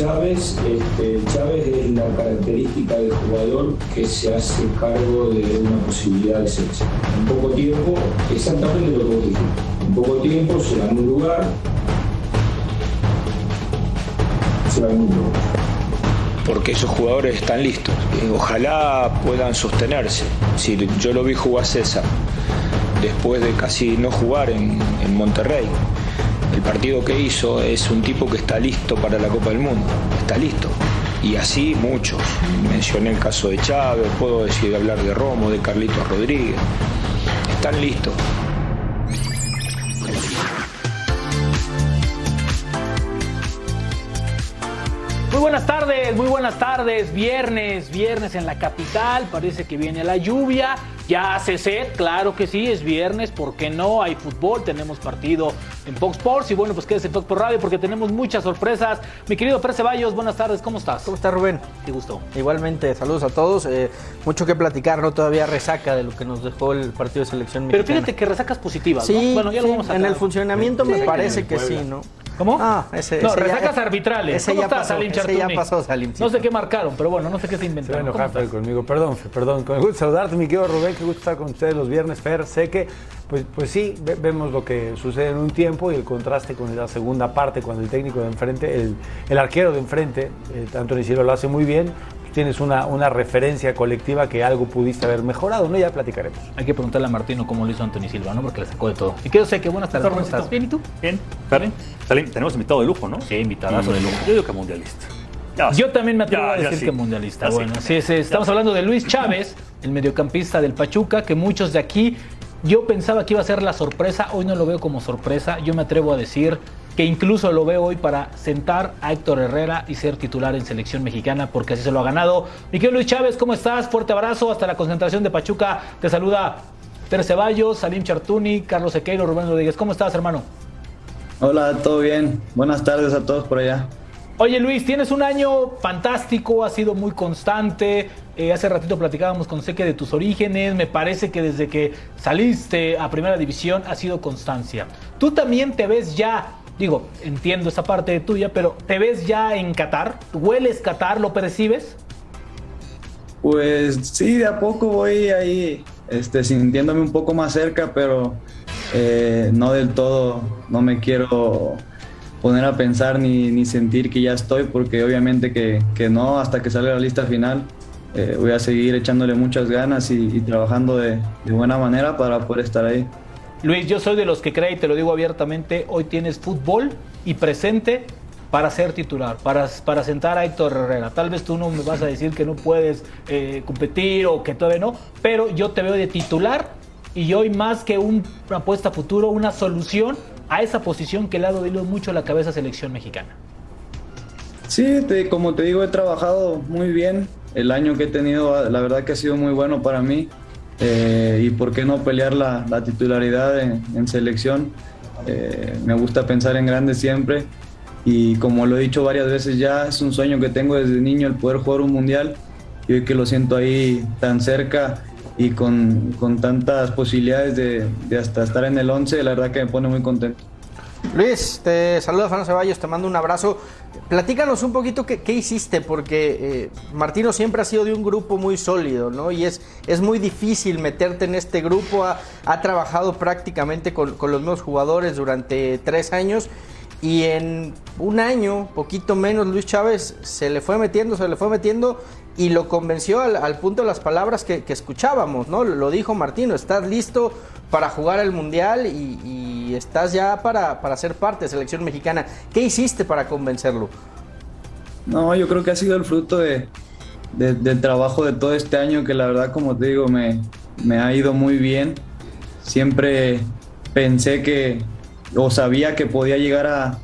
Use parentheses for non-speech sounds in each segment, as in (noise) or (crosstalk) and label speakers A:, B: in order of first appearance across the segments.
A: Chávez, este, Chávez es la característica del jugador que se hace cargo de una posibilidad de selección. En poco tiempo, exactamente lo que vos dijiste. En poco tiempo se ganó un lugar, se ganó un lugar. Porque esos jugadores están listos. Eh, Ojalá puedan sostenerse. Si yo lo vi jugar César después de casi no jugar en, en Monterrey. El partido que hizo es un tipo que está listo para la Copa del Mundo, está listo. Y así muchos. Mencioné el caso de Chávez, puedo decir hablar de Romo, de Carlitos Rodríguez. Están listos.
B: Muy buenas tardes, muy buenas tardes. Viernes, viernes en la capital. Parece que viene la lluvia. Ya hace sed, claro que sí, es viernes. ¿Por qué no? Hay fútbol, tenemos partido en Fox Sports. Y bueno, pues quédese en Fox por Radio porque tenemos muchas sorpresas. Mi querido Pérez Ceballos, buenas tardes, ¿cómo estás?
C: ¿Cómo está Rubén?
B: Qué gusto.
C: Igualmente, saludos a todos. Eh, mucho que platicar, ¿no? Todavía resaca de lo que nos dejó el partido de selección
B: Pero
C: mexicana.
B: fíjate que resacas positivas,
C: Sí,
B: ¿no? Bueno, ya lo vamos a
C: en el funcionamiento me parece que sí, ¿no?
B: ¿Cómo?
C: Ah, ese,
B: No,
C: ese ya-
B: resacas arbitrales.
C: Ese
B: ¿Cómo
C: ya
B: estás,
C: pasó,
B: Salim
C: ese ya pasó, Salim.
B: No sé qué marcaron, pero bueno, no sé qué se
D: Se va a
B: inventaron. ¿Cómo
D: enojar Fer conmigo. Perdón, Fer, perdón. Con el gusto de saludarte, mi querido Rubén. Qué gusto estar con ustedes los viernes, Fer. Sé que, pues, pues sí, ve- vemos lo que sucede en un tiempo y el contraste con la segunda parte, cuando el técnico de enfrente, el, el arquero de enfrente, eh, Anthony Silva lo hace muy bien. Tienes una, una referencia colectiva que algo pudiste haber mejorado, ¿no? Ya platicaremos.
B: Hay que preguntarle a Martino cómo lo hizo Anthony Silva, ¿no? Porque le sacó de todo. Y que yo sé que buenas tardes, ¿cómo estás? ¿Bien y tú?
E: Bien. Salim, tenemos invitado de lujo, ¿no?
B: Sí, invitadazo de lujo.
E: Yo digo que mundialista. Ya,
B: Yo también me atrevo
E: ya,
B: a decir
E: sí.
B: que mundialista.
E: Ya
B: bueno, sí, sí, estamos hablando de Luis Chávez, el mediocampista del Pachuca, que muchos de aquí, yo pensaba que iba a ser la sorpresa, hoy no lo veo como sorpresa, yo me atrevo a decir que incluso lo veo hoy para sentar a Héctor Herrera y ser titular en selección mexicana, porque así se lo ha ganado. Miguel Luis Chávez, ¿cómo estás? Fuerte abrazo, hasta la concentración de Pachuca. Te saluda Pérez Ceballos, Salim Chartuni, Carlos Sequeiro, Rubén Rodríguez. ¿Cómo estás, hermano?
F: Hola, todo bien. Buenas tardes a todos por allá.
B: Oye Luis, tienes un año fantástico, has sido muy constante. Eh, hace ratito platicábamos con Seque de tus orígenes. Me parece que desde que saliste a Primera División ha sido constancia. Tú también te ves ya, digo, entiendo esa parte tuya, pero ¿te ves ya en Qatar? ¿Hueles Qatar? ¿Lo percibes?
F: Pues sí, de a poco voy ahí este, sintiéndome un poco más cerca, pero eh, no del todo, no me quiero poner a pensar ni, ni sentir que ya estoy, porque obviamente que, que no, hasta que salga la lista final. eh, voy a seguir echándole muchas ganas y, y trabajando de, de buena manera para poder estar ahí.
B: Luis, yo soy de los que cree y te lo digo abiertamente, hoy tienes fútbol y presente para ser titular, para, para sentar a Héctor Herrera. Tal vez tú no me vas a decir que no puedes eh, competir o que todavía no, pero yo te veo de titular y hoy más que un- una apuesta a futuro, una solución a esa posición que le ha dolido mucho la cabeza a selección mexicana.
F: Sí, como te digo, he trabajado muy bien. El año que he tenido, la verdad que ha sido muy bueno para mí. Eh, y por qué no pelear la, la titularidad en, selección. Eh, me gusta pensar en grande siempre. Y como lo he dicho varias veces ya, es un sueño que tengo desde niño el poder jugar un mundial. Y hoy que lo siento ahí tan cerca y con, con tantas posibilidades de, de hasta estar en el 11, la verdad que me pone muy contento.
C: Luis, te saluda Fernando Ceballos, te mando un abrazo. Platícanos un poquito qué, hiciste, porque eh, Martino siempre ha sido de un grupo muy sólido, ¿no? Y es, es muy difícil meterte en este grupo. Ha, ha trabajado prácticamente con, con los mismos jugadores durante tres años. Y en un año, poquito menos, Luis Chávez se le fue metiendo, se le fue metiendo y lo convenció al, al punto de las palabras que, que escuchábamos, ¿no? Lo dijo Martino, estás listo para jugar el Mundial y, estás ya para, para ser parte de selección mexicana. ¿Qué hiciste para convencerlo?
F: No, yo creo que ha sido el fruto de, del trabajo de todo este año que la verdad, como te digo, me, me ha ido muy bien. Siempre pensé que, o sabía que podía llegar a,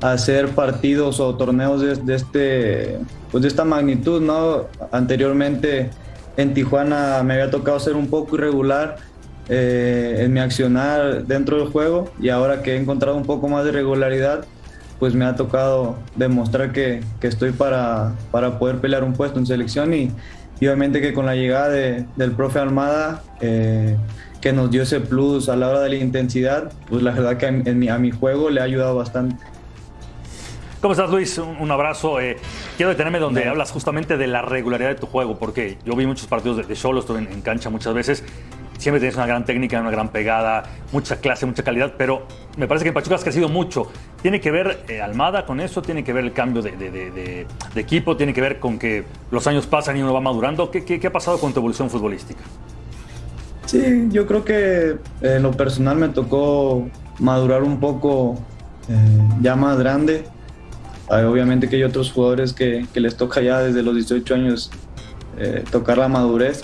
F: a hacer partidos o torneos de, este, pues de esta magnitud, ¿no? Anteriormente en Tijuana me había tocado ser un poco irregular eh, en mi accionar dentro del juego y ahora que he encontrado un poco más de regularidad, pues me ha tocado demostrar que, que estoy para, para, poder pelear un puesto en selección y, y obviamente que con la llegada de, del profe Almada, eh, que nos dio ese plus a la hora de la intensidad, pues la verdad que en mi, a mi juego le ha ayudado bastante.
E: ¿Cómo estás, Luis? Un, un abrazo. Eh, quiero detenerme donde hablas justamente de la regularidad de tu juego, porque yo vi muchos partidos de, solo, estuve en, en, cancha muchas veces. Siempre tienes una gran técnica, una gran pegada, mucha clase, mucha calidad, pero me parece que en Pachuca has crecido mucho. ¿Tiene que ver eh, Almada con eso? ¿Tiene que ver el cambio de, de, de, de, equipo? ¿Tiene que ver con que los años pasan y uno va madurando? ¿Qué, qué, qué ha pasado con tu evolución futbolística?
F: Sí, yo creo que en lo personal me tocó madurar un poco eh, ya más grande. Obviamente que hay otros jugadores que, les toca ya desde los 18 años eh, tocar la madurez.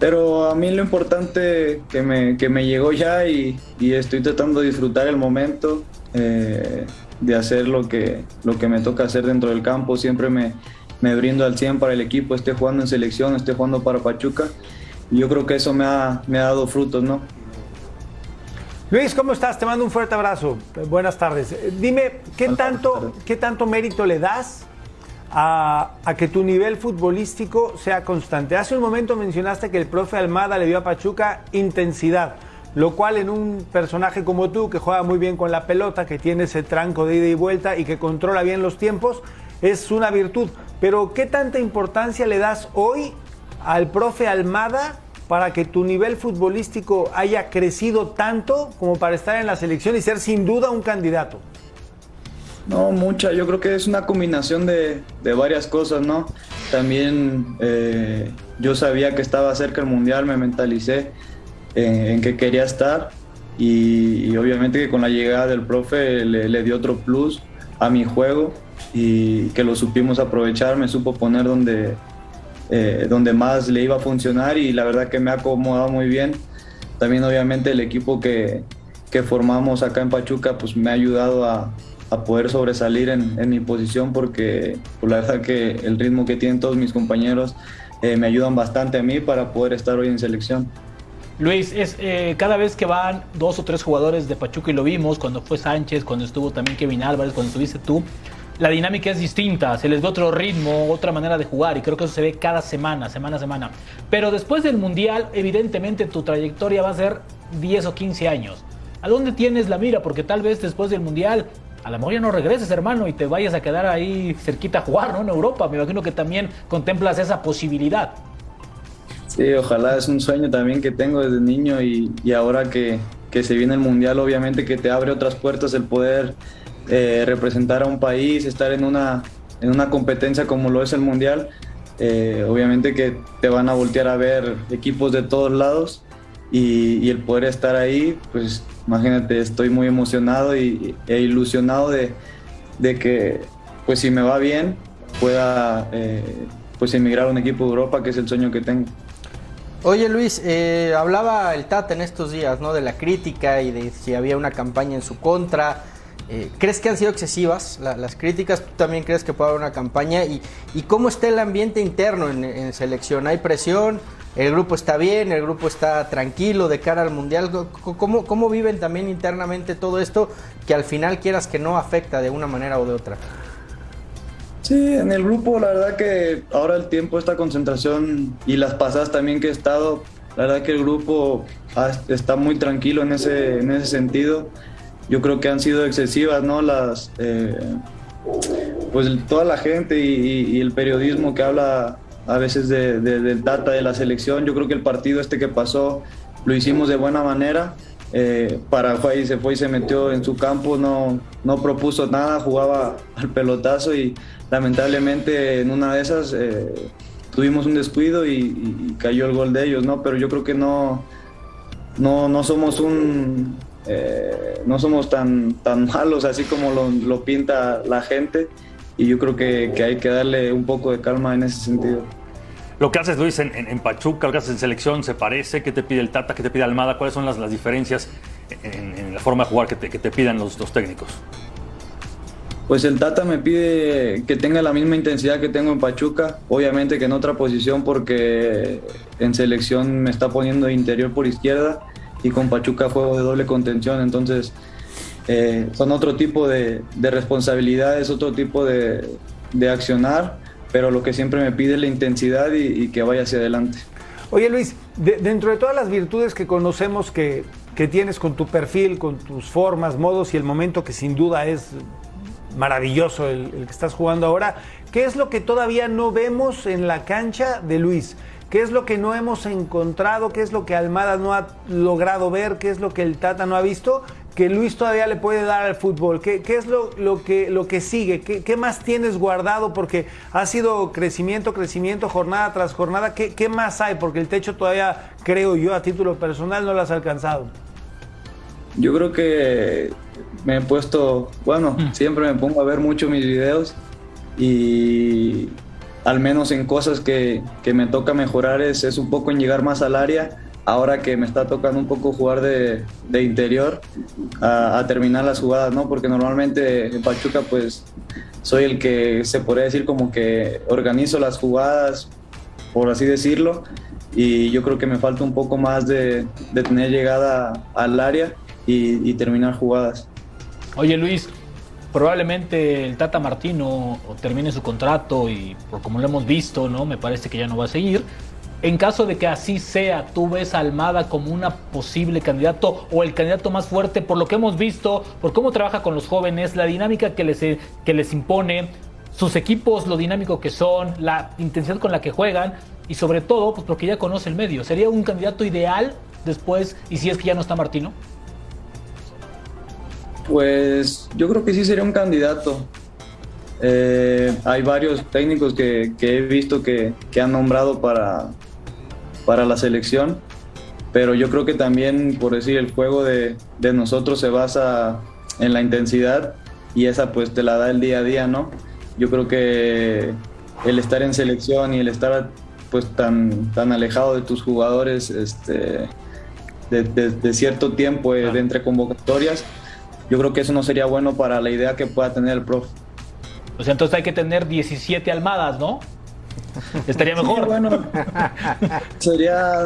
F: Pero a mí lo importante que me, que me llegó ya y, estoy tratando de disfrutar el momento, eh, de hacer lo que, lo que me toca hacer dentro del campo. Siempre me, me brindo al 100 para el equipo, esté jugando en selección, esté jugando para Pachuca. Yo creo que eso me ha, me ha dado frutos, ¿no?
D: Luis, ¿cómo estás? Te mando un fuerte abrazo. Buenas tardes. Dime, ¿qué, tanto, ¿qué tanto mérito le das a, a, que tu nivel futbolístico sea constante? Hace un momento mencionaste que el profe Almada le dio a Pachuca intensidad, lo cual en un personaje como tú, que juega muy bien con la pelota, que tiene ese tranco de ida y vuelta y que controla bien los tiempos, es una virtud. Pero ¿qué tanta importancia le das hoy al profe Almada para que tu nivel futbolístico haya crecido tanto como para estar en la selección y ser sin duda un candidato?
F: No, mucha. Yo creo que es una combinación de, de varias cosas, ¿no? También eh, yo sabía que estaba cerca el Mundial, me mentalicé en, en que quería estar y, y, obviamente que con la llegada del profe le, le, dio otro plus a mi juego y que lo supimos aprovechar, me supo poner donde, eh, donde más le iba a funcionar y la verdad que me ha acomodado muy bien. También obviamente el equipo que, que formamos acá en Pachuca pues me ha ayudado a, a poder sobresalir en, en, mi posición porque pues, la verdad que el ritmo que tienen todos mis compañeros eh, me ayudan bastante a mí para poder estar hoy en selección.
B: Luis, es eh, cada vez que van dos o tres jugadores de Pachuca y lo vimos cuando fue Sánchez, cuando estuvo también Kevin Álvarez, cuando estuviste tú, la dinámica es distinta, se les da otro ritmo, otra manera de jugar y creo que eso se ve cada semana, semana semana. Pero después del Mundial, evidentemente tu trayectoria va a ser 10 o 15 años. ¿A dónde tienes la mira? Porque tal vez después del Mundial a lo mejor no regreses, hermano, y te vayas a quedar ahí cerquita a jugar, ¿no? En Europa. Me imagino que también contemplas esa posibilidad.
F: Sí, ojalá es un sueño también que tengo desde niño y, y ahora que, que, se viene el Mundial, obviamente que te abre otras puertas el poder eh, representar a un país, estar en una, en una competencia como lo es el Mundial. Eh, obviamente que te van a voltear a ver equipos de todos lados y, el poder estar ahí, pues imagínate, estoy muy emocionado y, e ilusionado de, de, que, pues si me va bien, pueda eh, pues emigrar a un equipo de Europa, que es el sueño que tengo.
C: Oye Luis, hablaba el Tata en estos días, ¿no? De la crítica y de si había una campaña en su contra. Eh, ¿Crees que han sido excesivas la, las críticas? ¿Tú también crees que puede haber una campaña? ¿Y, y cómo está el ambiente interno en, en selección? ¿Hay presión? el grupo está bien, el grupo está tranquilo de cara al Mundial. ¿Cómo, ¿Cómo, viven también internamente todo esto que al final quieras que no afecta de una manera o de otra?
F: Sí, en el grupo la verdad que ahora el tiempo, esta concentración y las pasadas también que he estado, la verdad que el grupo está muy tranquilo en ese, en ese sentido. Yo creo que han sido excesivas, ¿no? Las, eh, pues toda la gente y, el periodismo que habla a veces de, de, del Tata, de la selección. Yo creo que el partido este que pasó lo hicimos de buena manera. Eh, Paraguay se fue y se metió en su campo, no, no propuso nada, jugaba al pelotazo y lamentablemente en una de esas eh, tuvimos un descuido y, y, cayó el gol de ellos, ¿no? Pero yo creo que no, no, no somos un... Eh, no somos tan, tan (laughs) malos así como lo, lo pinta la gente y yo creo que, que hay que darle un poco de calma en ese sentido.
E: Lo que haces, Luis, en, en- en Pachuca, lo que haces en selección, ¿se parece? ¿Qué te pide el Tata? ¿Qué te pide Almada? ¿Cuáles son las, las diferencias en, en la forma de jugar que te, que te pidan los, los técnicos?
F: Pues el Tata me pide que tenga la misma intensidad que tengo en Pachuca, obviamente que en otra posición porque en selección me está poniendo interior por izquierda y con Pachuca juego de doble contención, entonces eh, son otro tipo de, de responsabilidades, otro tipo de, de accionar, pero lo que siempre me pide es la intensidad y, que vaya hacia adelante.
D: Oye Luis, de- dentro de todas las virtudes que conocemos que, que tienes con tu perfil, con tus formas, modos y el momento que sin duda es maravilloso el que estás jugando ahora, ¿qué es lo que todavía no vemos en la cancha de Luis? ¿Qué es lo que no hemos encontrado? ¿Qué es lo que Almada no ha logrado ver? ¿Qué es lo que el Tata no ha visto? Que Luis todavía le puede dar al fútbol. ¿Qué, qué es lo, lo que, lo que sigue? ¿Qué, qué más tienes guardado? Porque ha sido crecimiento, crecimiento, jornada tras jornada. ¿Qué, qué más hay? Porque el techo todavía, creo yo, a título personal, no lo has alcanzado.
F: Yo creo que me he puesto, bueno, siempre me pongo a ver mucho mis videos y al menos en cosas que, que me toca mejorar es, es un poco en llegar más al área. Ahora que me está tocando un poco jugar de, de interior a, terminar las jugadas, ¿no? Porque normalmente en Pachuca pues soy el que se podría decir como que organizo las jugadas, por así decirlo, y yo creo que me falta un poco más de, de tener llegada al área y, y terminar jugadas.
B: Oye Luis, probablemente el Tata Martino termine su contrato y por como lo hemos visto, ¿no? Me parece que ya no va a seguir. En caso de que así sea, ¿tú ves a Almada como una posible candidato o el candidato más fuerte por lo que hemos visto, por cómo trabaja con los jóvenes, la dinámica que les, que les impone, sus equipos, lo dinámico que son, la intensidad con la que juegan y sobre todo, pues porque ya conoce el medio? ¿Sería un candidato ideal después y si es que ya no está Martino?
F: Pues yo creo que sí sería un candidato. Eh, hay varios técnicos que, que he visto que, que han nombrado para, para la selección, pero yo creo que también, por decir, el juego de, de nosotros se basa en la intensidad y esa pues te la da el día a día, ¿no? Yo creo que el estar en selección y el estar pues tan, tan alejado de tus jugadores este, de, de- de cierto tiempo eh, de entre convocatorias, yo creo que eso no sería bueno para la idea que pueda tener el profe.
B: O sea, entonces hay que tener 17 almadas, ¿no? Estaría (laughs) mejor.
F: Sí, bueno, (laughs) sería.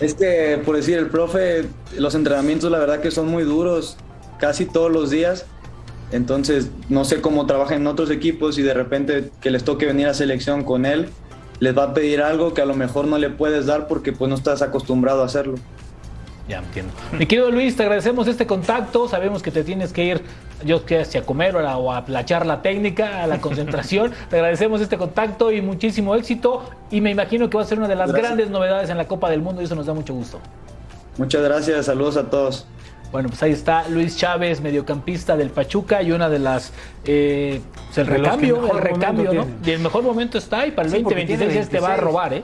F: es que, por decir, el profe, los entrenamientos, la verdad que son muy duros, casi todos los días. Entonces, no sé cómo trabajan en otros equipos y de repente que les toque venir a selección con él, les va a pedir algo que a lo mejor no le puedes dar porque pues no estás acostumbrado a hacerlo.
B: Ya entiendo. Mi querido Luis, te agradecemos este contacto. Sabemos que te tienes que ir, yo que sé, a comer o a, la- o a la charla técnica, a la concentración. (laughs) te agradecemos este contacto y muchísimo éxito. Y me imagino que va a ser una de las
F: Gracias.
B: grandes novedades en la Copa del Mundo y eso nos da mucho gusto.
F: Muchas gracias, saludos a todos.
B: Bueno, pues ahí está Luis Chávez, mediocampista del Pachuca y una de las. eh, pues el recambio, el recambio, ¿no? Y el mejor momento está y para el
D: Sí, porque
B: 2026
D: tiene
B: este va a
D: 26.
B: robar, ¿eh?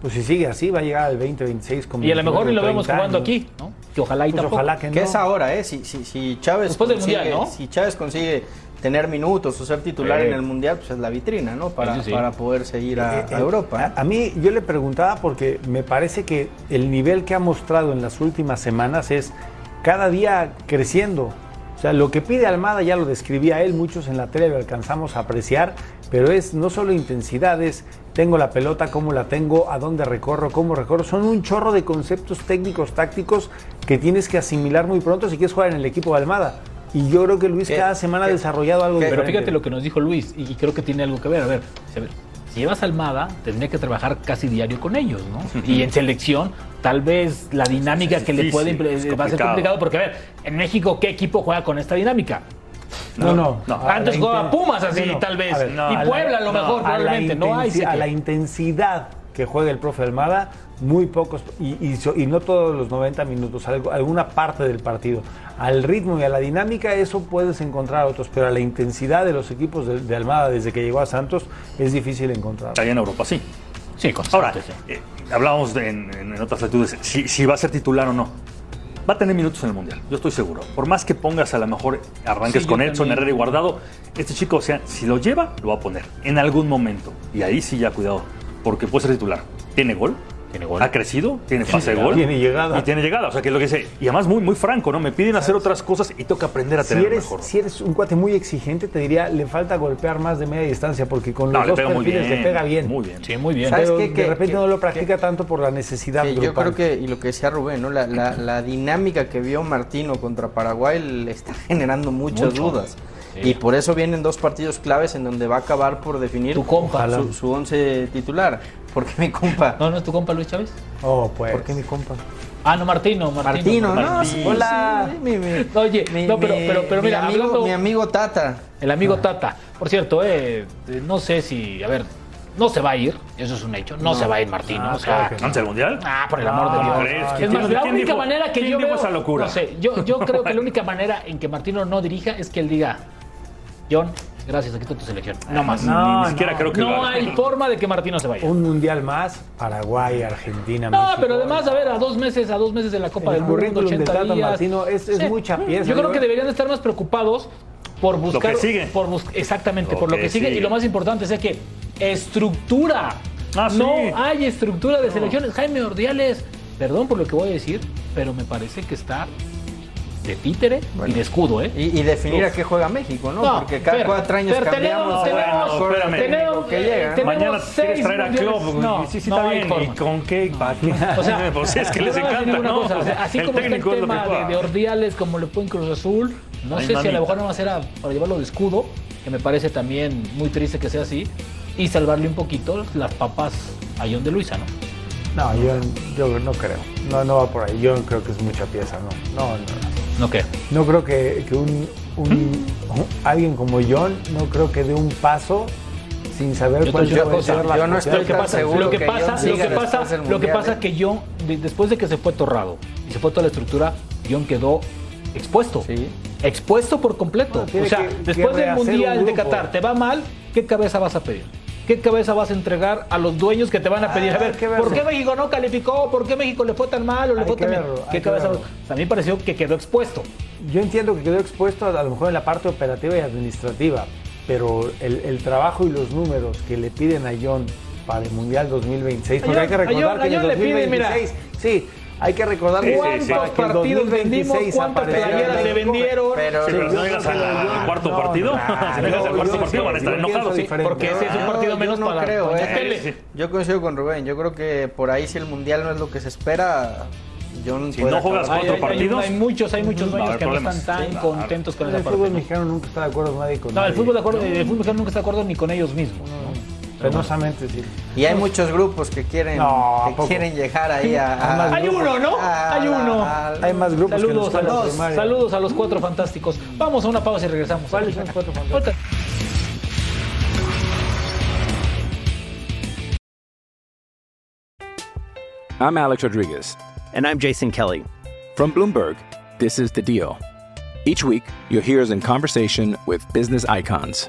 D: Pues si sigue así, va a llegar al 2026 como
B: Y a lo mejor ni lo vemos
D: 30
B: jugando
D: años.
B: aquí, ¿no? Que ojalá y
D: Pues
B: tampoco.
D: ojalá que no.
C: Que es ahora, ¿eh? Si, si, si Chávez
B: Después del Mundial, ¿no?
C: si Chávez consigue tener minutos o ser titular en el Mundial, pues es la vitrina, ¿no? Para,
B: Sí, sí.
C: para poder seguir a,
D: Eh, eh,
C: a Europa. ¿eh?
D: A, a mí yo le preguntaba porque me parece que el nivel que ha mostrado en las últimas semanas es cada día creciendo. O sea, lo que pide Almada ya lo describía él, muchos en la tele lo alcanzamos a apreciar, pero es no solo intensidad, es tengo la pelota, cómo la tengo, a dónde recorro, cómo recorro. Son un chorro de conceptos técnicos, tácticos que tienes que asimilar muy pronto si quieres jugar en el equipo de Almada. Y yo creo que Luis
C: ¿Qué?
D: cada semana ha
C: ¿Qué?
D: desarrollado algo
B: Pero
D: diferente.
B: fíjate lo que nos dijo Luis, y creo que tiene algo que ver. A ver, a ver, si llevas Almada, tendría que trabajar casi diario con ellos, ¿no? Y en selección, tal vez la dinámica
E: Es
B: que le puede va a ser
E: complicado,
B: porque a ver, en México, ¿qué equipo juega con esta dinámica?
D: No, no.
E: No.
D: A
B: Antes jugaba
D: inten-
B: Pumas así,
D: No, no.
B: tal vez. Y Puebla a lo
D: no,
B: mejor,
D: a la
B: probablemente. No hay.
D: A la intensidad que juega el profe Almada, muy pocos, y, y so- y no todos los 90 minutos, algo- alguna parte del partido. Al ritmo y a la dinámica, eso puedes encontrar otros, pero a la intensidad de los equipos de, de Almada desde que llegó a Santos es difícil encontrar.
E: Allá en Europa, sí.
B: Sí,
E: Ahora, eh, hablábamos de- en, en otras latitudes, si, si va a ser titular o no. Va a tener minutos en el Mundial, yo estoy seguro. Por más que pongas a lo mejor arranques
B: Sí,
E: con Edson,
B: también.
E: Herrera y Guardado, este chico, o sea, si lo lleva, lo va a poner en algún momento. Y ahí sí ya cuidado, porque puede ser titular. Tiene gol,
B: Tiene gol.
E: ha crecido, tiene pase de gol.
D: Tiene llegada.
E: Y tiene llegada, o sea, que es lo que sé. Y además muy, muy franco, ¿no? Me piden hacer otras cosas y tengo que aprender a
D: Si
E: tener
D: eres,
E: mejor.
D: si eres un cuate muy exigente, te diría, le falta golpear más de media distancia, porque con
E: No,
D: los
E: le
D: dos perfiles le pega bien.
E: Muy bien.
B: Sí, muy bien.
C: ¿Sabes
D: Pero
C: qué?
D: de
C: Que-
D: repente
C: que-
D: no lo practica tanto por la necesidad
C: Sí, yo creo que, y lo que decía Rubén, ¿no? la, la- la dinámica que vio Martino contra Paraguay le está (laughs) generando muchas
B: Mucho.
C: dudas. Y por eso vienen dos partidos claves en donde va a acabar por definir
B: Tu compa.
C: su, su once titular. Porque mi compa.
B: ¿No, no es tu compa Luis Chávez?
D: Oh, pues.
C: ¿Por qué mi compa?
B: Ah, no, Martino. Martino,
C: Martino, ¿no?
B: Martino.
C: Hola. mi, mi-
B: Oye,
C: mi-
B: no, pero,
C: mi-
B: pero, pero
C: mi
B: mira,
C: amigo,
B: hablando-
C: mi amigo Tata.
B: El amigo Tata. Por cierto, eh, eh, no sé si, a ver, no se va a ir, eso es un hecho, no, se va a ir Martino.
D: Ah,
B: o sea,
D: claro que no.
E: ¿Antes del Mundial?
B: Ah, por el amor de
E: ¿cómo
B: Dios. Es
E: ¿Quién
B: más, la única
E: dijo-
B: manera que yo veo,
E: esa locura?
B: no sé, yo, yo creo que la única manera en que Martino no dirija es que él diga, John, gracias, aquí está tu selección. No más.
D: no,
E: ni, ni siquiera
D: no.
E: creo que lo
B: No
E: haga.
B: hay forma de que Martino se vaya.
D: Un mundial más, Paraguay, Argentina,
B: No,
D: México.
B: pero además, a ver, a dos meses, a dos meses de la Copa
D: El
B: del Mundo,
D: currículum de
B: 80
D: Tata
B: días.
D: Martino es- es mucha pieza,
B: Yo creo
D: ¿no?
B: que deberían estar más preocupados por buscar.
E: que sigue.
B: Por bus- exactamente,
E: Lo
B: por lo
E: que
B: que sigue.
E: sigue.
B: Y lo más importante es que estructura.
E: Ah, sí.
B: No hay estructura de selecciones. Jaime Ordiales, perdón por lo que voy a decir, pero me parece que está de títere y de escudo, ¿eh?
C: Y, y definir
B: Uf.
C: a qué juega México, ¿no?
B: No,
C: Porque cada cuatro años
B: Fer,
C: cambiamos
B: tenemos-
C: el
E: espérame.
B: tenemos-
C: que
B: eh,
C: llega.
B: tenemos-
E: Mañana
B: seis
E: quieres traer a. Klopp.
B: No,
E: sí, sí
B: no
E: está
B: hay
E: bien.
B: forma.
E: ¿Y con qué?
B: O sea, (laughs)
E: pues es que les
B: no
E: encanta, ¿no?
B: cosa, o sea, así
E: el
B: como está el tema de, de Ordiales, como le pueden Cruz Azul, no
E: Ay,
B: sé si a lo mejor no va a ser a- para llevarlo de escudo, que me parece también muy triste que sea así, y salvarle un poquito las papas a John de Luisa, ¿no?
D: No, yo, yo no creo. No, no va por ahí. Yo creo que es mucha pieza, no. No, no.
B: ¿No qué?
D: No creo que, que un, un- un- alguien como John, no creo que dé un paso sin saber
B: Yo
D: cuál
B: a
D: ser
B: cosa,
D: la
C: yo no estoy
B: Lo que pasa,
C: seguro
B: lo que
C: que
B: pasa,
C: John
B: lo
C: siga
B: que pasa,
C: después del
B: lo que
C: Mundial,
B: pasa que John, de- después de que se fue Torrado y se fue toda la estructura, John quedó expuesto.
C: Sí.
B: Expuesto por completo. O sea,
D: que- que
B: después del Mundial
D: un
B: de. Qatar, te va mal, ¿qué cabeza vas a pedir? ¿Qué cabeza vas a entregar a los dueños que te van a pedir?
D: Ah,
B: a ver,
D: verlo.
B: ¿por qué México no calificó? ¿Por qué México le fue tan mal o le
D: Hay
B: fue tan
D: verlo,
B: ¿Qué cabeza? A mí me pareció que quedó expuesto.
D: Yo entiendo que quedó expuesto a, lo mejor en la parte operativa y administrativa, pero el, el trabajo y los números que le piden a John para el Mundial 2026, porque hay que recordar
B: John-
D: que en el
B: John le piden, mira.
D: 2026, sí, hay que recordar
E: sí, sí.
B: ¿Cuántos
D: el
B: partidos
D: 2026
B: vendimos? ¿Cuántas playeras le vendieron?
C: Pero,
E: Sí, pero si no
D: yo
E: llegas
D: creo que
E: al
D: yo-
E: cuarto
D: no,
E: partido,
D: no,
E: si no llegas al
D: yo-
E: cuarto
D: yo-
E: partido van a estar
D: yo
E: enojados.
B: Porque ese es un
C: No,
B: partido
C: yo
B: menos
C: no
B: para
C: creo, ¿eh? Yo coincido con Rubén. Yo creo que por ahí si el mundial no es lo que se espera, John
E: Si
C: puede
E: no juegas
C: acabar.
E: Cuatro
B: hay-
E: partidos,
B: hay muchos, hay muchos dueños que no están tan
E: Sí, claro.
B: contentos con
D: El
B: esa
D: fútbol
B: parte.
D: mexicano nunca está de acuerdo nadie con
B: No, el fútbol, de acuerdo, el fútbol mexicano nunca está de acuerdo ni con ellos mismos.
D: Penosamente, sí.
C: Y hay muchos grupos que quieren,
D: No, ¿a
C: que quieren llegar ahí a. a-
B: Hay uno, ¿no?
C: a-
B: Hay uno.
C: a-
D: Hay más grupos que
B: Saludos
D: los
B: a, los, saludos a los cuatro fantásticos. Vamos a una pausa y regresamos.
D: ¿Cuáles son los cuatro fantásticos?
G: I'm Alex Rodriguez.
H: And I'm Jason Kelly.
G: From Bloomberg, this is The Deal. Each week, you'll hear us in conversation with business icons.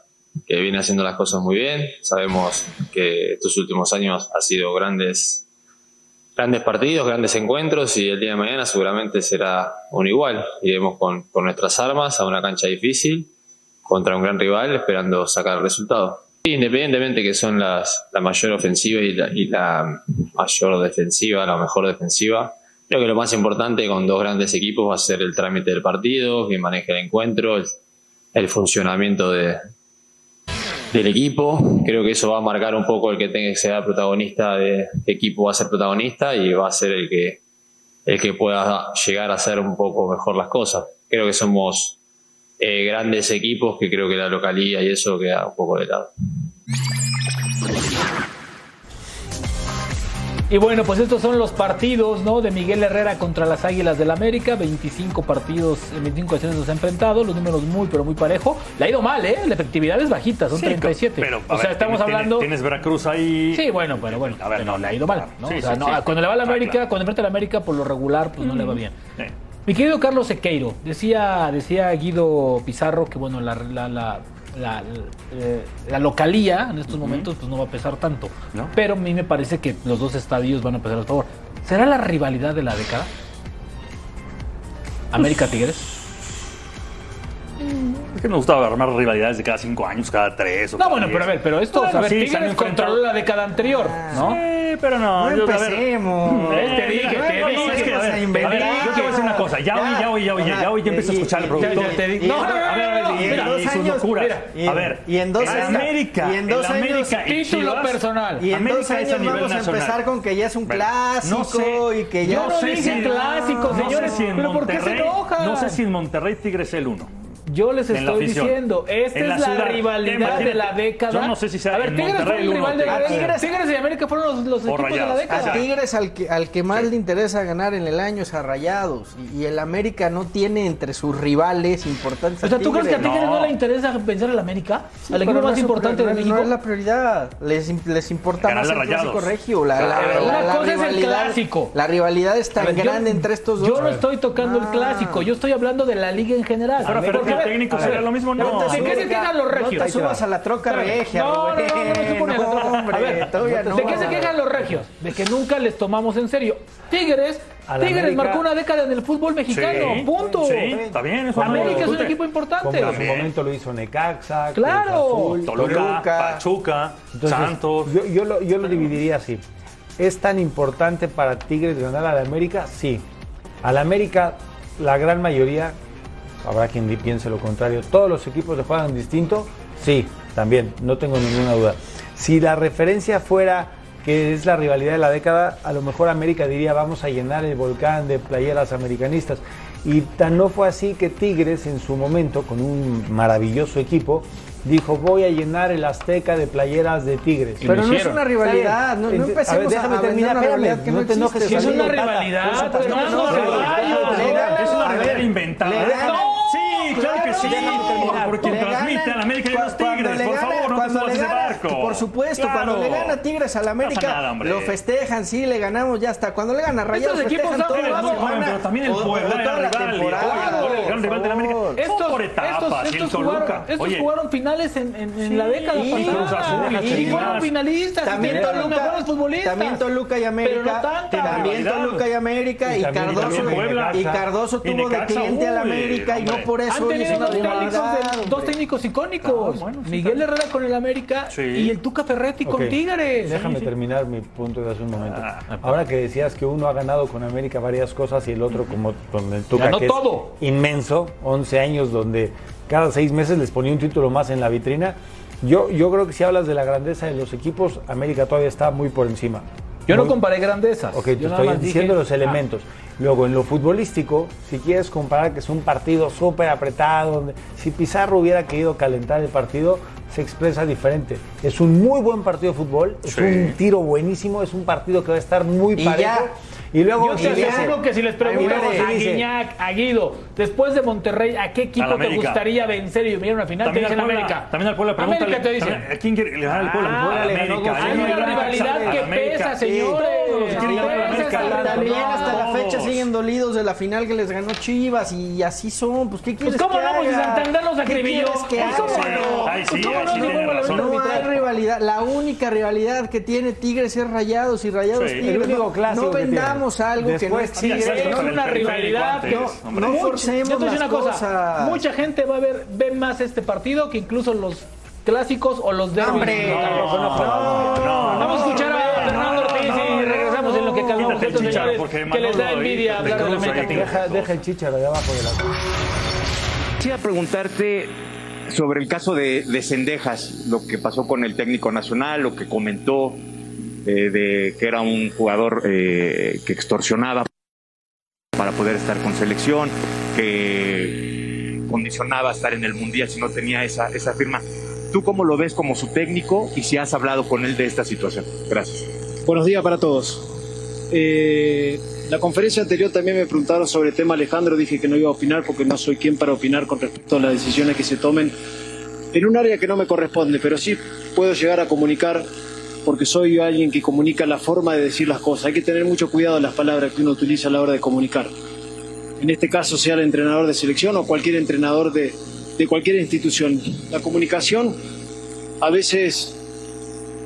I: que viene haciendo las cosas muy bien. Sabemos que estos últimos años ha sido grandes, grandes partidos, grandes encuentros y el día de mañana seguramente será un igual. Iremos con, con nuestras armas a una cancha difícil contra un gran rival esperando sacar el resultado. Independientemente que son las, la mayor ofensiva y la, y la mayor defensiva, la mejor defensiva, creo que lo más importante con dos grandes equipos va a ser el trámite del partido, que maneje el encuentro, el funcionamiento de, del equipo. Creo que eso va a marcar un poco el que tenga que ser protagonista de equipo va a ser protagonista y va a ser el que, el que pueda llegar a hacer un poco mejor las cosas. Creo que somos eh, grandes equipos que creo que la localía y eso queda un poco de lado.
B: Y bueno, pues estos son los partidos, ¿no? De Miguel Herrera contra las Águilas del América. 25 partidos, 25 acciones los ha enfrentado, los números muy, pero muy parejo. Le ha ido mal, ¿eh? La efectividad es bajita, son
E: Sí,
B: 37.
E: Pero,
B: o sea,
E: ver,
B: estamos
E: tienes-
B: hablando.
E: Tienes Veracruz ahí.
B: Sí, bueno, pero bueno.
E: A ver,
B: pero
E: no,
B: le ha ido mal, ¿no?
E: Sí,
B: O sea,
E: sí,
B: no,
E: sí.
B: Cuando le va a la
E: Está
B: América,
E: claro.
B: cuando enfrenta a la América, por lo regular, pues no le va bien. Mi querido Carlos Sequeiro, decía, decía Guido Pizarro que bueno, la, la, la, la, eh, la localía en estos momentos pues no va a pesar tanto.
E: ¿No?
B: Pero a mí me parece que los dos estadios van a pesar a favor. ¿Será la rivalidad de la década? América Tigres.
E: Es que nos gusta armar rivalidades de cada cinco años, cada tres. O
B: No,
E: cada
B: bueno,
E: diez.
B: pero a ver, pero esto,
E: Bueno,
B: a ver,
E: sí,
B: Tigres controló la década anterior, ¿no?
E: Sí, pero no.
C: No
E: yo, a ver,
C: empecemos.
E: Eh,
B: Te dije, te dije.
E: no, es que, a ver,
C: Vamos a
E: a ver,
C: inventar.
E: yo te voy a decir una cosa. Ya oí, ya oí, ya oí, ya oí, ya empiezo a escuchar
C: y-
E: productor.
B: No, no, no,
E: A ver, a ver,
B: no, no,
E: y-
B: mira,
E: locuras.
C: y-
E: A ver,
C: y en dos años-
E: América,
C: y en dos años-
B: Título personal.
C: Y en
E: América
C: dos años vamos a empezar con que ya es un clásico
E: no sé,
C: y que ya
B: yo no
E: sé
B: dije
E: si-
B: clásico,
E: no sé
B: señores, pero ¿por qué se enojan?
E: No sé si en Monterrey Tigres es el uno.
B: Yo les estoy diciendo, esta
E: En
B: es la
E: ciudad.
B: rivalidad de la década.
E: yo no sé si sea
B: A ver,
E: en
B: Tigres fue el rival de la
E: Tigres.
B: década. Tigres y América fueron los, los equipos de la década.
C: A Tigres al que, al que más le interesa ganar en el año es a Rayados. Y, y el América no tiene entre sus rivales importantes.
B: O sea, ¿tú crees que a Tigres no,
E: No.
B: le interesa pensar en la América?
C: Sí,
B: al equipo más importante de México.
C: No es la prioridad. Les, im- les importa
E: Ganarle
C: más el clásico regio. La, la- la-
B: Una
C: la
B: cosa es el
C: rivalidad-
B: clásico.
C: La rivalidad es tan grande entre estos dos.
B: Yo no estoy tocando el
C: Ah.
B: clásico, yo estoy hablando de la liga en general.
E: Técnico sería lo mismo, no.
B: ¿De qué se quejan los regios?
C: No te subas a la troca regia,
B: No, no. ¿De qué se quejan los regios? De que nunca les tomamos en serio. Tigres, Tigres
D: América-
B: marcó una década en el fútbol mexicano,
E: Sí,
B: punto.
E: sí, está bien, eso no lo
B: América es un equipo importante.
D: Como en su momento lo hizo Necaxa,
B: Claro.
D: Azul,
E: Toluca,
C: Toluca.
E: Pachuca,
D: Entonces,
E: Santos.
D: Yo, yo lo, yo lo dividiría así. ¿Es tan importante para Tigres ganar a la América? Sí. A la América, la gran mayoría, habrá quien piense lo contrario, todos los equipos le juegan distinto. Sí, también, no tengo ninguna duda. Si la referencia fuera que es la rivalidad de la década, a lo mejor América diría vamos a llenar el volcán de playeras americanistas. Y tan no fue así que Tigres en su momento, con un maravilloso equipo, dijo voy a llenar el Azteca de playeras de Tigres.
C: Pero no es una rivalidad. No, no
D: Ent- a
C: empecemos
D: ver, déjame
C: a
D: terminar,
C: una rivalidad
D: espérame,
C: que
D: no
C: no
D: te enojes.
B: Si es una rivalidad,
D: no,
E: Es una rivalidad inventada. Sí, claro que sí.
D: déjame terminar.
E: Por quien
C: Le
E: transmite a la América y a los Tigres. Por favor, no te subas ese barco.
C: Por supuesto,
E: Claro.
C: cuando le gana Tigres a la
E: No pasa
C: América,
E: nada,
C: lo festejan, sí, le ganamos, ya está. Cuando le gana Rayados,
B: Estos equipos
C: festejan todo, la semana,
E: pero también el Puebla
C: toda
E: era
C: la
E: rival. y
C: temporada,
E: el gran rival de la América.
B: Estos,
E: por
B: estos,
E: etapas.
B: jugaron, estos
E: Oye,
B: jugaron finales en, en- en
E: Sí,
B: la década
C: y
B: pasada.
E: Cruz Azul,
B: y
E: déjate
B: fueron finalistas.
C: También
B: y
C: Toluca,
B: mejores futbolistas.
C: también Toluca y América,
B: Pero no tanta.
C: también
E: Rivalidad.
C: Toluca y América,
D: Y
C: Cardoso, y tuvo de cliente a la
E: uy,
C: América y no por eso
B: tenido dos técnicos, icónicos.
E: Ah,
B: Miguel. Herrera con el América
E: Sí.
B: y el Tuca Ferretti con
D: Ok,
B: Tigres.
D: Déjame
E: sí.
D: terminar mi punto de hace un momento.
E: Ah,
D: Ahora que decías que uno ha ganado con América varias cosas y el otro como con el Tuca
B: Ganó
D: que es
B: todo.
D: inmenso, 11 años donde cada seis meses les ponía un título más en la vitrina. Yo, yo creo que si hablas de la grandeza de los equipos, América todavía está muy por encima.
B: Yo no comparé grandezas.
D: Ok, te
B: Yo
D: estoy diciendo
B: dije-
D: los elementos. Luego, en lo futbolístico, si quieres comparar que es un partido súper apretado, donde si Pizarro hubiera querido calentar el partido, se expresa diferente. Es un muy buen partido de fútbol, es
E: Sí.
D: un tiro buenísimo, es un partido que va a estar muy parejo. Y luego
B: Yo te
D: dice-
B: aseguro que si les preguntamos a Guiñac, a Guido, después de Monterrey, ¿a qué equipo te gustaría vencer y venir a una final?
E: También
B: te
E: al
B: dicen
E: Puebla,
B: América.
E: también al Puebla, pregúntale.
B: América te dicen.
E: ¿A quién quiere ganar el Puebla?
B: Ah,
E: Al
D: le ganó
E: América.
B: Hay una rivalidad que pesa, señores.
C: También hasta la fecha siguen dolidos de la final que les ganó Chivas y así son. Pues, ¿qué quieres
B: Pues cómo
C: que
B: no, pues si? Santander los
C: ¿Qué
B: acribilló.
C: quieres que
B: Pues, no?
E: Ay, sí,
B: Pues, ¿cómo
E: ay,
B: no?
E: sí, razón.
C: hay rivalidad. La única rivalidad que tiene Tigres es Rayados y Rayados
E: Sí.
C: Tigres.
D: El único
C: no,
D: clásico
C: no
D: que
C: algo que no es
E: exacto,
B: Es una rivalidad.
E: antes,
B: No,
E: hombre.
C: no
B: mucha-
C: forcemos
B: yo te voy a decir
C: las
B: una cosa.
C: cosas.
B: Mucha gente va a ver, ve más este partido que incluso los clásicos o los derbis.
C: Hombre,
B: No,
E: no,
B: no,
E: no,
B: Vamos a escuchar a Fernando Ortiz
E: no,
B: y regresamos en lo que calmamos estos señores que les da envidia hablar de la América
D: deja el chicharo de abajo de la
J: Quisiera preguntarte sobre el caso de, de Cendejas, lo que pasó con el técnico nacional, lo que comentó eh, de que era un jugador eh, que extorsionaba para poder estar con selección, que condicionaba estar en el mundial si no tenía esa, esa firma. ¿Tú cómo lo ves como su técnico y si has hablado con él de esta situación? Gracias.
K: Buenos días para todos. eh, la conferencia anterior también me preguntaron sobre el tema Alejandro, dije que no iba a opinar porque no soy quien para opinar con respecto a las decisiones que se tomen en un área que no me corresponde, pero sí puedo llegar a comunicar porque soy alguien que comunica la forma de decir las cosas. Hay que tener mucho cuidado en las palabras que uno utiliza a la hora de comunicar. En este caso sea el entrenador de selección o cualquier entrenador de, de cualquier institución. La comunicación a veces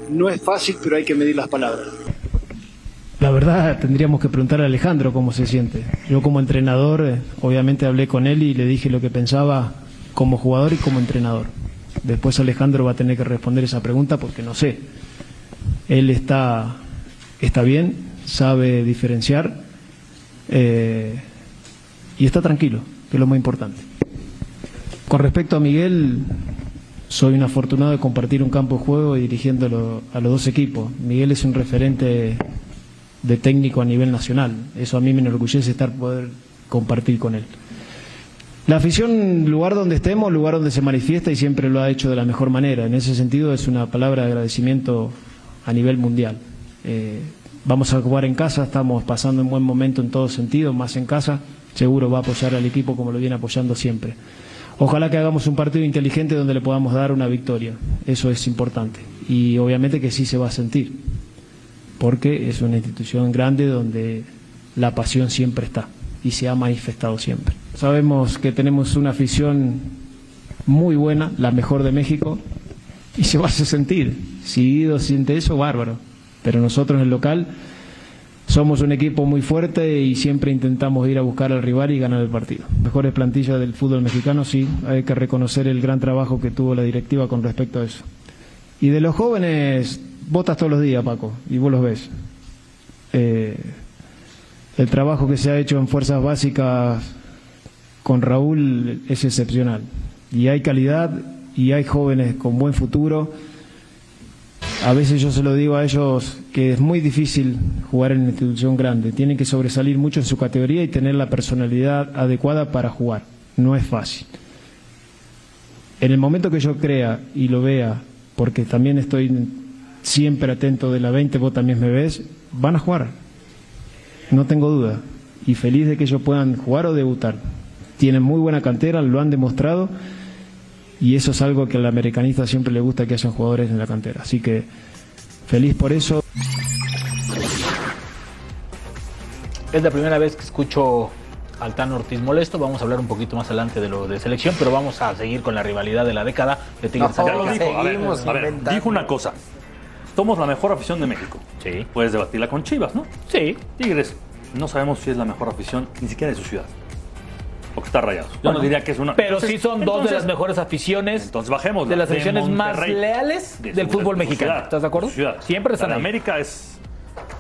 K: no es fácil, pero hay que medir las palabras.
L: La verdad, tendríamos que preguntar a Alejandro cómo se siente. Yo como entrenador, eh, obviamente hablé con él y le dije lo que pensaba como jugador y como entrenador. Después Alejandro va a tener que responder esa pregunta porque no sé. Él está, está bien, sabe diferenciar eh, y está tranquilo, que es lo más importante. Con respecto a Miguel, soy un afortunado de compartir un campo de juego y dirigiéndolo a los dos equipos. Miguel es un referente de técnico a nivel nacional. Eso a mí me enorgullece estar poder compartir con él. La afición, lugar donde estemos, lugar donde se manifiesta y siempre lo ha hecho de la mejor manera. En ese sentido es una palabra de agradecimiento a nivel mundial. Eh, vamos a jugar en casa, estamos pasando un buen momento en todo sentido, más en casa, seguro va a apoyar al equipo como lo viene apoyando siempre. Ojalá que hagamos un partido inteligente donde le podamos dar una victoria, eso es importante. Y obviamente que sí se va a sentir, porque es una institución grande donde la pasión siempre está y se ha manifestado siempre. Sabemos que tenemos una afición muy buena, la mejor de México, (laughs) y se va a hacer sentir. Si Guido siente eso, bárbaro. Pero nosotros en el local somos un equipo muy fuerte y siempre intentamos ir a buscar al rival y ganar el partido. Mejores plantillas del fútbol mexicano, sí, hay que reconocer el gran trabajo que tuvo la directiva con respecto a eso. Y de los jóvenes, votas todos los días, Paco, y vos los ves. Eh, el trabajo que se ha hecho en fuerzas básicas con Raúl es excepcional. Y hay calidad y hay jóvenes con buen futuro. A veces yo se lo digo a ellos que es muy difícil jugar en una institución grande. Tienen que sobresalir mucho en su categoría y tener la personalidad adecuada para jugar. No es fácil. En el momento que yo crea y lo vea, porque también estoy siempre atento de la 20, vos también me ves, van a jugar. No tengo duda. Y feliz de que ellos puedan jugar o debutar. Tienen muy buena cantera, lo han demostrado. Y eso es algo que al americanista siempre le gusta que hayan jugadores en la cantera. Así que feliz por eso.
B: Es la primera vez que escucho al Tan Ortiz molesto. Vamos a hablar un poquito más adelante de lo de selección, pero vamos a seguir con la rivalidad de la década de Tigres.
E: Ya lo dijo. A ver, a ver, dijo una cosa. Somos la mejor afición de México.
B: Sí.
E: Puedes debatirla con Chivas, ¿no?
B: Sí.
E: Tigres, no sabemos si es la mejor afición ni siquiera de su ciudad. Porque está rayado. Yo
B: Bueno,
E: no diría que es una.
B: Pero
E: Entonces-
B: sí son dos de las mejores aficiones.
E: Entonces bajemos.
B: de las aficiones más leales del fútbol mexicano. ¿Estás de acuerdo? Siempre están ahí.
E: América es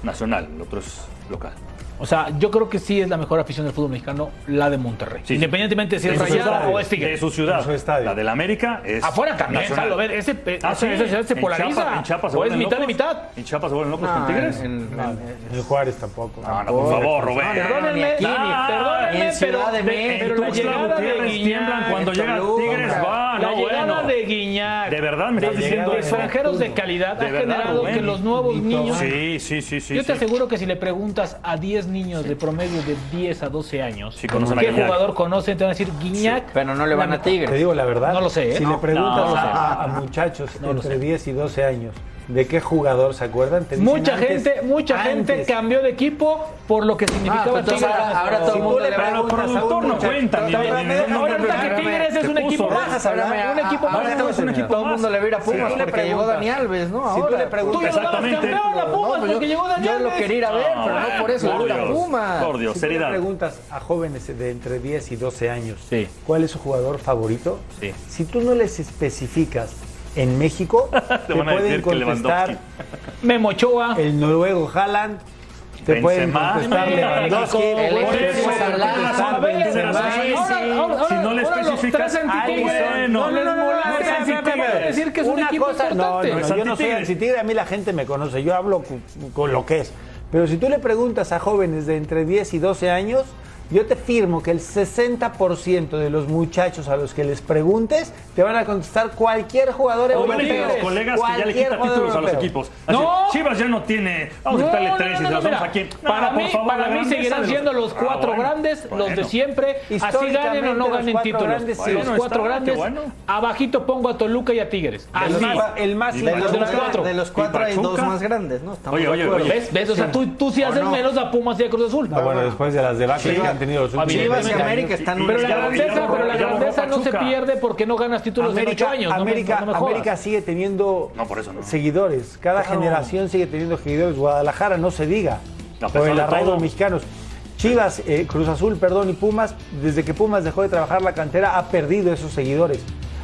E: nacional, el otro es local.
B: O sea, yo creo que sí es la mejor afición del fútbol mexicano, la de Monterrey.
E: Sí, sí.
B: Independientemente de si es
E: De su
B: Rayada o es Tigre.
E: De su ciudad. La del América es.
B: Afuera también. Salo, ver, ese, ese,
E: Ah, sí.
B: ese- ese se
E: En
B: polariza.
E: Chiapas- en Chiapas se
B: o es mitad
E: locos.
B: mitad.
E: En Chiapas se vuelven locos con Tigres.
C: en-
D: Juárez tampoco.
E: No, no, por favor, Rubén.
B: Perdónenme,
C: ni aquí, ni-
B: perdónenme,
C: ni en
B: pero,
C: Ciudad de
B: de-
C: México.
B: pero la llegada de
E: Gutiérrez tiemblan
B: Guiñac,
E: cuando llega. Tigres, va,
B: la
E: no,
B: llegada
E: bueno.
B: De
E: verdad, me
B: de,
E: estás diciendo
B: de extranjeros de calidad
E: De
B: ha
E: verdad,
B: generado
E: Rubén.
B: que los nuevos niños
E: Sí, sí, sí, sí.
B: Yo te
E: sí.
B: aseguro que si le preguntas a 10 niños de promedio de 10 a 12 años
E: Sí, conocen a
B: qué jugador conocen, te van a decir Guiñac.
C: Pero no le van a Tigres.
D: Te digo la verdad.
B: No lo sé, ¿eh?
D: Si
B: No.
D: le preguntas
B: No,
D: a, a muchachos
B: No
D: entre
B: sé.
D: 10 y 12 años de qué jugador se acuerdan, te
B: Mucha
D: antes-
B: gente, mucha gente
D: antes.
B: cambió de equipo por lo que significaba
C: Ah, pues
B: Tigres.
C: ahora- ahora todo el mundo
D: le preguntas a un
E: productor no cuenta,
B: resulta que. Tigres es un equipo más. Un equipo más.
E: un equipo
C: todo el mundo le va a ir a Pumas porque llegó Dani Alves, ¿no? Ahora.
D: le preguntas-
B: Tú dabas
E: Exactamente.
B: campeón a Pumas
C: pues
B: porque llegó Dani
C: Yo lo
B: Alves.
C: quería ir a ver, pero no por eso
E: por
C: Pumas.
E: Por Dios,
D: Si tú le
E: seriedad.
D: preguntas a jóvenes de entre 10 y 12 años
B: Sí.
D: cuál es su jugador favorito,
B: Sí.
D: si tú no les especificas en México, te,
E: van a
D: pueden
E: decir que
D: contestar.
B: Memo Ochoa.
D: el noruego Haaland, te pueden
E: Benzema.
D: contestar Lewandowski,
E: Si no le especificas,
B: no les
D: No, no, no,
B: molesta,
D: no, espérame,
B: ¿cómo
D: espérame.
B: puede decir que es un
D: Una
B: equipo
D: cosa, no,
B: importante?
D: no, no, yo no soy antitigre, a mí la gente me conoce, yo hablo con, con lo que es. Pero si tú le preguntas a jóvenes de entre 10 y 12 años, yo te firmo que el 60% de los muchachos a los que les preguntes te van a contestar cualquier jugador
E: O ven
D: europeo.
E: los colegas que ya le
D: jugador
E: títulos a los equipos. Así,
B: No.
E: Chivas ya no tiene. Vamos
B: No,
E: a quitarle
B: no,
E: tres
B: no,
E: y los
B: mira,
E: damos a quién.
B: Para
E: No,
B: mí,
E: por favor,
B: para mí seguirán
E: de
B: siendo los
E: Ah,
B: cuatro
E: bueno.
B: grandes, los de
E: Bueno.
B: siempre. Así ganen o no
D: los
B: ganen
D: cuatro
B: títulos.
D: grandes, sí.
B: los
D: Bueno,
B: cuatro grandes.
E: bueno.
B: Abajito pongo a Toluca y a Tigres.
D: De los
B: Así.
D: el más
C: De los,
B: de los
C: cuatro, de los cuatro hay dos más grandes, ¿no? Estamos
E: Oye,
C: de
E: oye, oye.
B: ¿Ves? ¿Ves? O sea, tú, sí
C: ¿O
B: haces
C: no?
B: menos a Pumas y a Cruz Azul.
D: Ah, bueno, después de las
C: Chivas-
D: han tenido los últimos
C: Chivas y
D: 20
C: América están
B: Pero la grandeza, pero la grandeza no se pierde porque no ganas títulos en
D: América,
B: ocho años. no me-
D: América,
B: no me jodas.
D: América sigue teniendo
E: No, por eso no.
D: seguidores. Cada generación sigue teniendo seguidores. Guadalajara no se diga. Por
E: pesar
D: el
E: de
D: arraigo
E: todo.
D: mexicanos. Chivas, eh, Cruz Azul, perdón, y Pumas, desde que Pumas dejó de trabajar la cantera, ha perdido esos seguidores.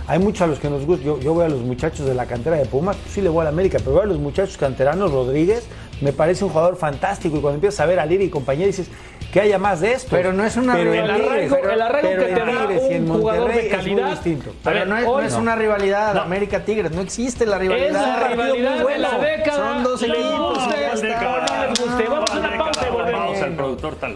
D: Hay muchos a los que nos gusta. Yo, yo veo a los muchachos de la cantera de Pumas, pues sí le voy a la América, pero veo a los muchachos canteranos, Rodríguez, me parece un jugador fantástico. Y cuando empiezas a ver a Lira y compañía, dices que haya más de esto.
C: Pero no es una
D: Pero
C: rivalidad.
D: Tigres,
B: El arraigo- el arraigo
D: pero
B: que
D: en
B: te da
D: Tigres y en
B: un jugador de
D: es muy
B: calidad.
D: distinto.
B: A
C: Pero
B: ver,
C: no es,
B: hoy
C: no es una rivalidad
E: No.
C: América-Tigres, no existe la rivalidad.
B: Es la
C: Un partido muy
B: rivalidad de la
C: bueno.
B: década.
C: Son dos equipos.
B: no. Vamos
E: al productor tan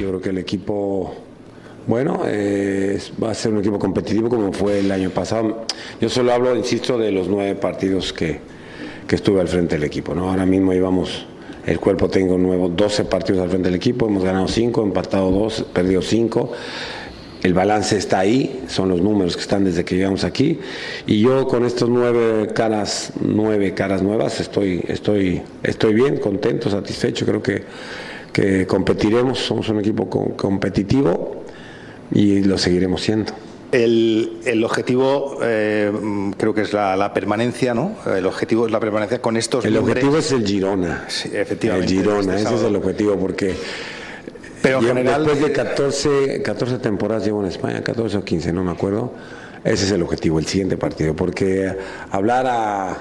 M: Yo creo que el equipo, bueno, eh, va a ser un equipo competitivo como fue el año pasado. Yo solo hablo, insisto, de los nueve partidos que, que estuve al frente del equipo. ¿no? Ahora mismo llevamos el cuerpo técnico nuevo, 12 partidos al frente del equipo, hemos ganado 5, empatado 2, perdido 5. El balance está ahí, son los números que están desde que llegamos aquí. Y yo con estos nueve caras, nueve caras nuevas, estoy, estoy, estoy bien, contento, satisfecho. Creo que, que competiremos, somos un equipo co- competitivo y lo seguiremos siendo.
N: El, el objetivo eh, creo que es la, la permanencia, ¿no? El objetivo es la permanencia con estos
M: El objetivo es el Girona.
N: Sí, efectivamente.
M: El Girona,
N: este
M: ese es el objetivo porque
N: Pero en general,
M: después de
N: eh,
M: 14, 14 temporadas llevo en España, 14 o 15, no me acuerdo. Ese es el objetivo, el siguiente partido, porque hablar a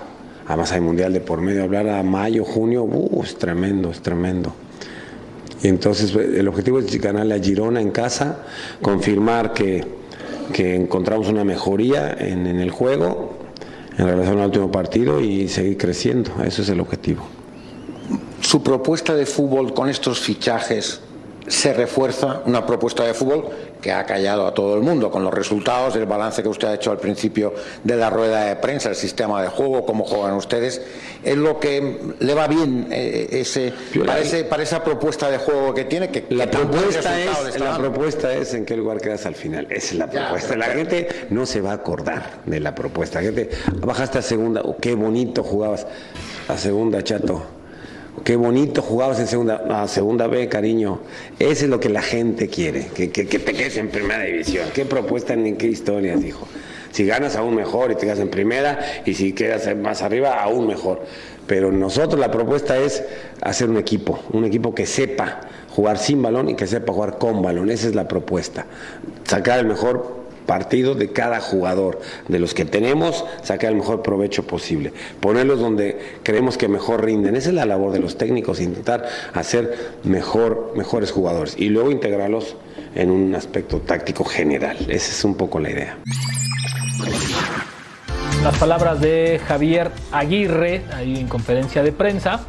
M: además hay mundial de por medio, hablar a mayo, junio, uh, es tremendo, es tremendo. Y entonces el objetivo es ganarle a Girona en casa, confirmar que, que encontramos una mejoría en, en el juego en relación al último partido y seguir creciendo. Eso es el objetivo.
O: su propuesta de fútbol con estos fichajes se refuerza una propuesta de fútbol que ha callado a todo el mundo con los resultados del balance que usted ha hecho al principio de la rueda de prensa, el sistema de juego, cómo juegan ustedes, es lo que le va bien eh, ese, para, ese- para esa propuesta de juego que tiene que,
M: La
O: que
M: propuesta, es, la propuesta es en qué lugar quedas al final. Esa es la
O: Ya,
M: propuesta. La gente no se va a acordar de la propuesta. La gente, bajaste a segunda, oh, qué bonito jugabas a segunda, chato. Qué bonito jugabas en segunda, a segunda B, cariño. Eso es lo que la gente quiere, que, te quedes en primera división. ¿Qué propuesta ni qué historias, hijo? Si ganas aún mejor y te quedas en primera, y si quedas más arriba, aún mejor. Pero nosotros la propuesta es hacer un equipo, un equipo que sepa jugar sin balón y que sepa jugar con balón. Esa es la propuesta. Sacar el mejor partido de cada jugador, de los que tenemos, sacar el mejor provecho posible, ponerlos donde creemos que mejor rinden. Esa es la labor de los técnicos, intentar hacer mejor, mejores jugadores y luego integrarlos en un aspecto táctico general. Esa es un poco la idea.
B: Las palabras de Javier Aguirre ahí en conferencia de prensa.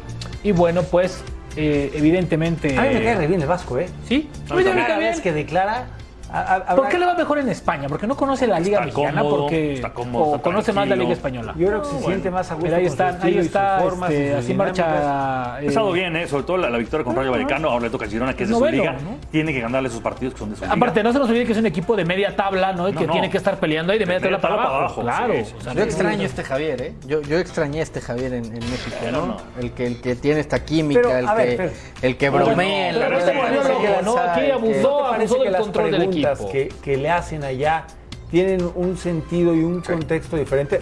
B: Y bueno, pues eh, evidentemente.
D: A mí me cae re bien el Vasco, ¿eh?
B: Sí, a mí también
D: Cada
B: cae bien.
D: vez que declara. A- a- habrá-
B: ¿Por qué le va mejor en España? Porque no conoce la Liga
E: Está
B: Mexicana,
E: cómodo,
B: porque
E: está cómodo,
B: o
E: está
B: conoce más la. Liga Española.
D: Yo creo que se siente más a gusto
B: Mira, ahí
D: con su
B: está, ahí está,
D: formas
B: este, así marcha.
E: Ha
B: eh,
E: estado bien, ¿eh? sobre todo la, la victoria con Rayo Vallecano. Ahora le toca a Girona, que es de su liga.
B: ¿no?
E: Tiene que ganarle esos partidos que son de su liga.
B: Aparte, no se nos olvide que es un equipo de media tabla, ¿no? Y
E: No,
B: que
E: no.
B: tiene que estar peleando ahí de media
E: De
B: tabla
E: media
B: para
E: tabla
B: abajo.
E: para abajo,
B: Claro.
E: sí, sí,
B: O sea,
C: Yo extraño a este Javier, ¿eh? Yo, yo extrañé a este Javier en, en México,
E: Pero
C: ¿no?
E: no.
C: El, que, el que tiene esta química,
D: Pero,
C: el,
D: ver,
C: que,
D: pero-
C: el que
E: Pero
C: bromea.
E: pero este volvió loco,
C: que
B: ¿no?
C: sabe
B: Aquí abusó.
D: ¿No te parece
B: abusó del control del
D: preguntas Que, que le hacen allá tienen un sentido y un contexto diferente.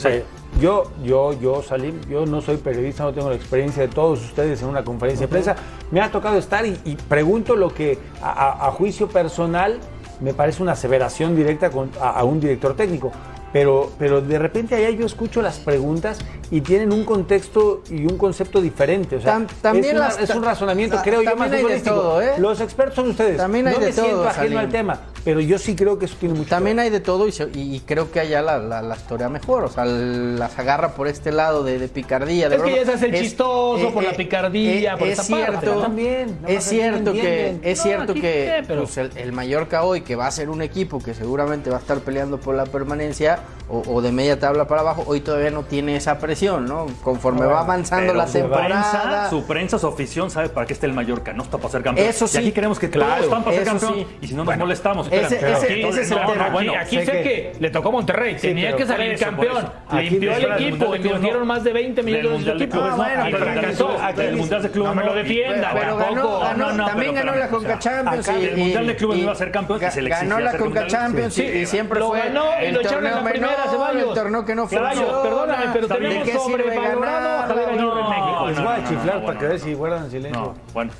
D: Yo, yo, yo, Salim, yo no soy periodista, no tengo la experiencia de todos ustedes en una conferencia de prensa. Me ha tocado estar y, y pregunto lo que a, a- a juicio personal me parece una aseveración directa con- a, a un director técnico. Pero, pero de repente allá yo escucho las preguntas y tienen un contexto y un concepto diferente. O sea,
C: Tam- también
D: es, una-
C: las-
D: es un razonamiento,
C: ta-
D: creo yo, más
C: hay de todo, ¿eh?
D: Los expertos son ustedes.
C: También hay
D: no
C: de
D: me siento
C: todo,
D: ajeno
C: Salim.
D: al tema, pero yo sí creo que eso tiene mucho
C: También hay de todo y, se- y- y creo que allá la, la, la historia mejor. O sea, las agarra por este lado de, de picardía. De
B: Es que ya se hace el chistoso por la picardía, por
C: es
B: esa parte,
C: cierto,
B: ¿no?
D: También,
C: es cierto que, es
B: No,
C: cierto que
B: qué, pero-
C: pues, el, el Mallorca hoy, que va a ser un equipo que seguramente va a estar peleando por la permanencia o, o de media tabla para abajo, hoy todavía no tiene esa presión, ¿no? Conforme va avanzando la temporada.
E: Prensa, su prensa, su afición sabe para qué está el Mallorca, no está para ser campeón.
C: Eso sí.
E: Y aquí queremos que
C: Claro,
E: todos están para ser campeón.
C: sí.
E: Y si no nos
C: Bueno,
E: molestamos,
C: ese-
E: espérame.
C: ese-
E: Pero
C: ese es el
E: no,
C: tema.
E: no, bueno,
B: aquí
D: sé
B: sé
D: que-
B: que, le tocó a Monterrey,
D: Sí,
B: tenía que salir
E: eso,
B: campeón.
E: Aquí
B: Limpió el equipo, invirtieron más de 20 millones
E: de
B: equipo. Bueno,
E: Aquí
B: pero.
E: Aquí Del Mundial de Clubes,
B: no me lo defienda,
C: Pero ganó, también ganó la Conca Champions.
E: el Mundial de Clubes no iba a ser campeón
C: Ganó la Conca. Champions y-
E: Sí.
C: y siempre fue el
B: lo echaron en
C: torneo
B: primera, Ceballos.
C: el torneo que no
B: Ceballos,
C: funciona.
B: perdóname, pero
C: ¿De
B: tenemos
C: qué sirve
B: sobrevalorado a
C: ganar?
B: Javier Aguirre en
E: No,
B: México.
D: Les
E: no,
D: voy a
E: no,
D: chiflar
E: no,
D: para que
E: no.
D: vean si guardan silencio.
E: No, bueno.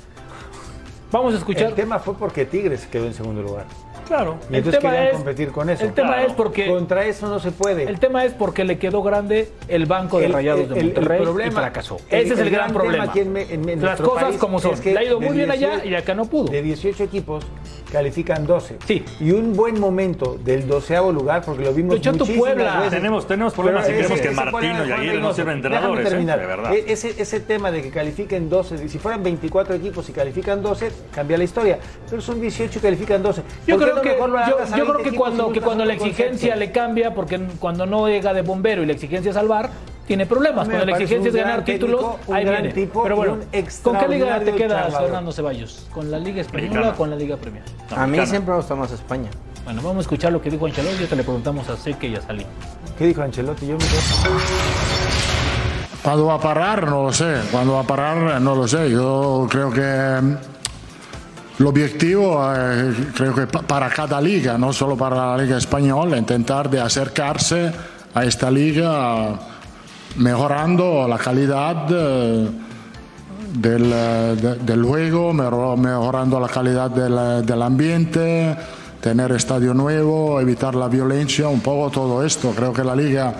B: Vamos a escuchar.
D: El tema fue porque Tigres quedó en segundo lugar.
E: Claro.
D: Y
B: El
D: entonces
B: tema
D: querían
B: es-
D: competir con eso.
B: el tema
D: Claro.
B: es porque-
D: Contra eso no se puede.
B: El tema es porque le quedó grande el banco de
D: El-
B: Rayados
D: el-
B: de
D: el-
B: Monterrey
D: el problema-
B: y fracasó.
D: el-
B: Ese es el,
D: el
B: gran
D: gran
B: problema.
D: aquí en en- en
B: Las cosas
D: país
B: como son.
D: es que
B: Le ha ido muy bien allá
D: 18
B: y acá no pudo.
D: De 18 equipos califican 12.
B: Sí.
D: Y un buen momento del doceavo lugar, porque lo vimos
B: tu
D: muchísimas
B: Puebla.
D: veces.
E: Tenemos- tenemos problemas
D: Pero
E: si creemos que Martino y Aguirre no sirven entrenadores, ¿eh?
D: terminar.
E: De verdad.
D: E- Ese, ese tema de que califiquen 12, si fueran 24 equipos y califican 12, cambia la historia. Pero son 18 y califican 12.
B: Yo
D: ¿Por qué
B: creo que, yo, creo
D: 20
B: que cuando, que cuando la exigencia le cambia, porque cuando no llega de bombero y la exigencia es salvar, tiene problemas. Cuando la exigencia es ganar títulos, ahí
D: gran
B: viene.
D: tipo
B: Pero bueno,
D: un
B: ¿con qué liga te quedas. Fernando Ceballos? ¿con la Liga Española
E: Mexicana.
B: o con la Liga Premier?
C: A mí siempre me gusta más España.
B: Bueno, vamos a escuchar lo que dijo Ancelotti y te le preguntamos a Seque y a Salim.
D: ¿Qué dijo Ancelotti? Yo me quedo-
P: ¿Cuándo va a parar? No lo sé. ¿Cuándo va a parar? No lo sé. Yo creo que el objetivo, eh, creo que pa- para cada liga, no solo para la liga española, intentar de acercarse a esta liga mejorando la calidad eh, del, eh, de- del juego, mejor- mejorando la calidad del, del ambiente, tener estadio nuevo, evitar la violencia, un poco todo esto. Creo que la liga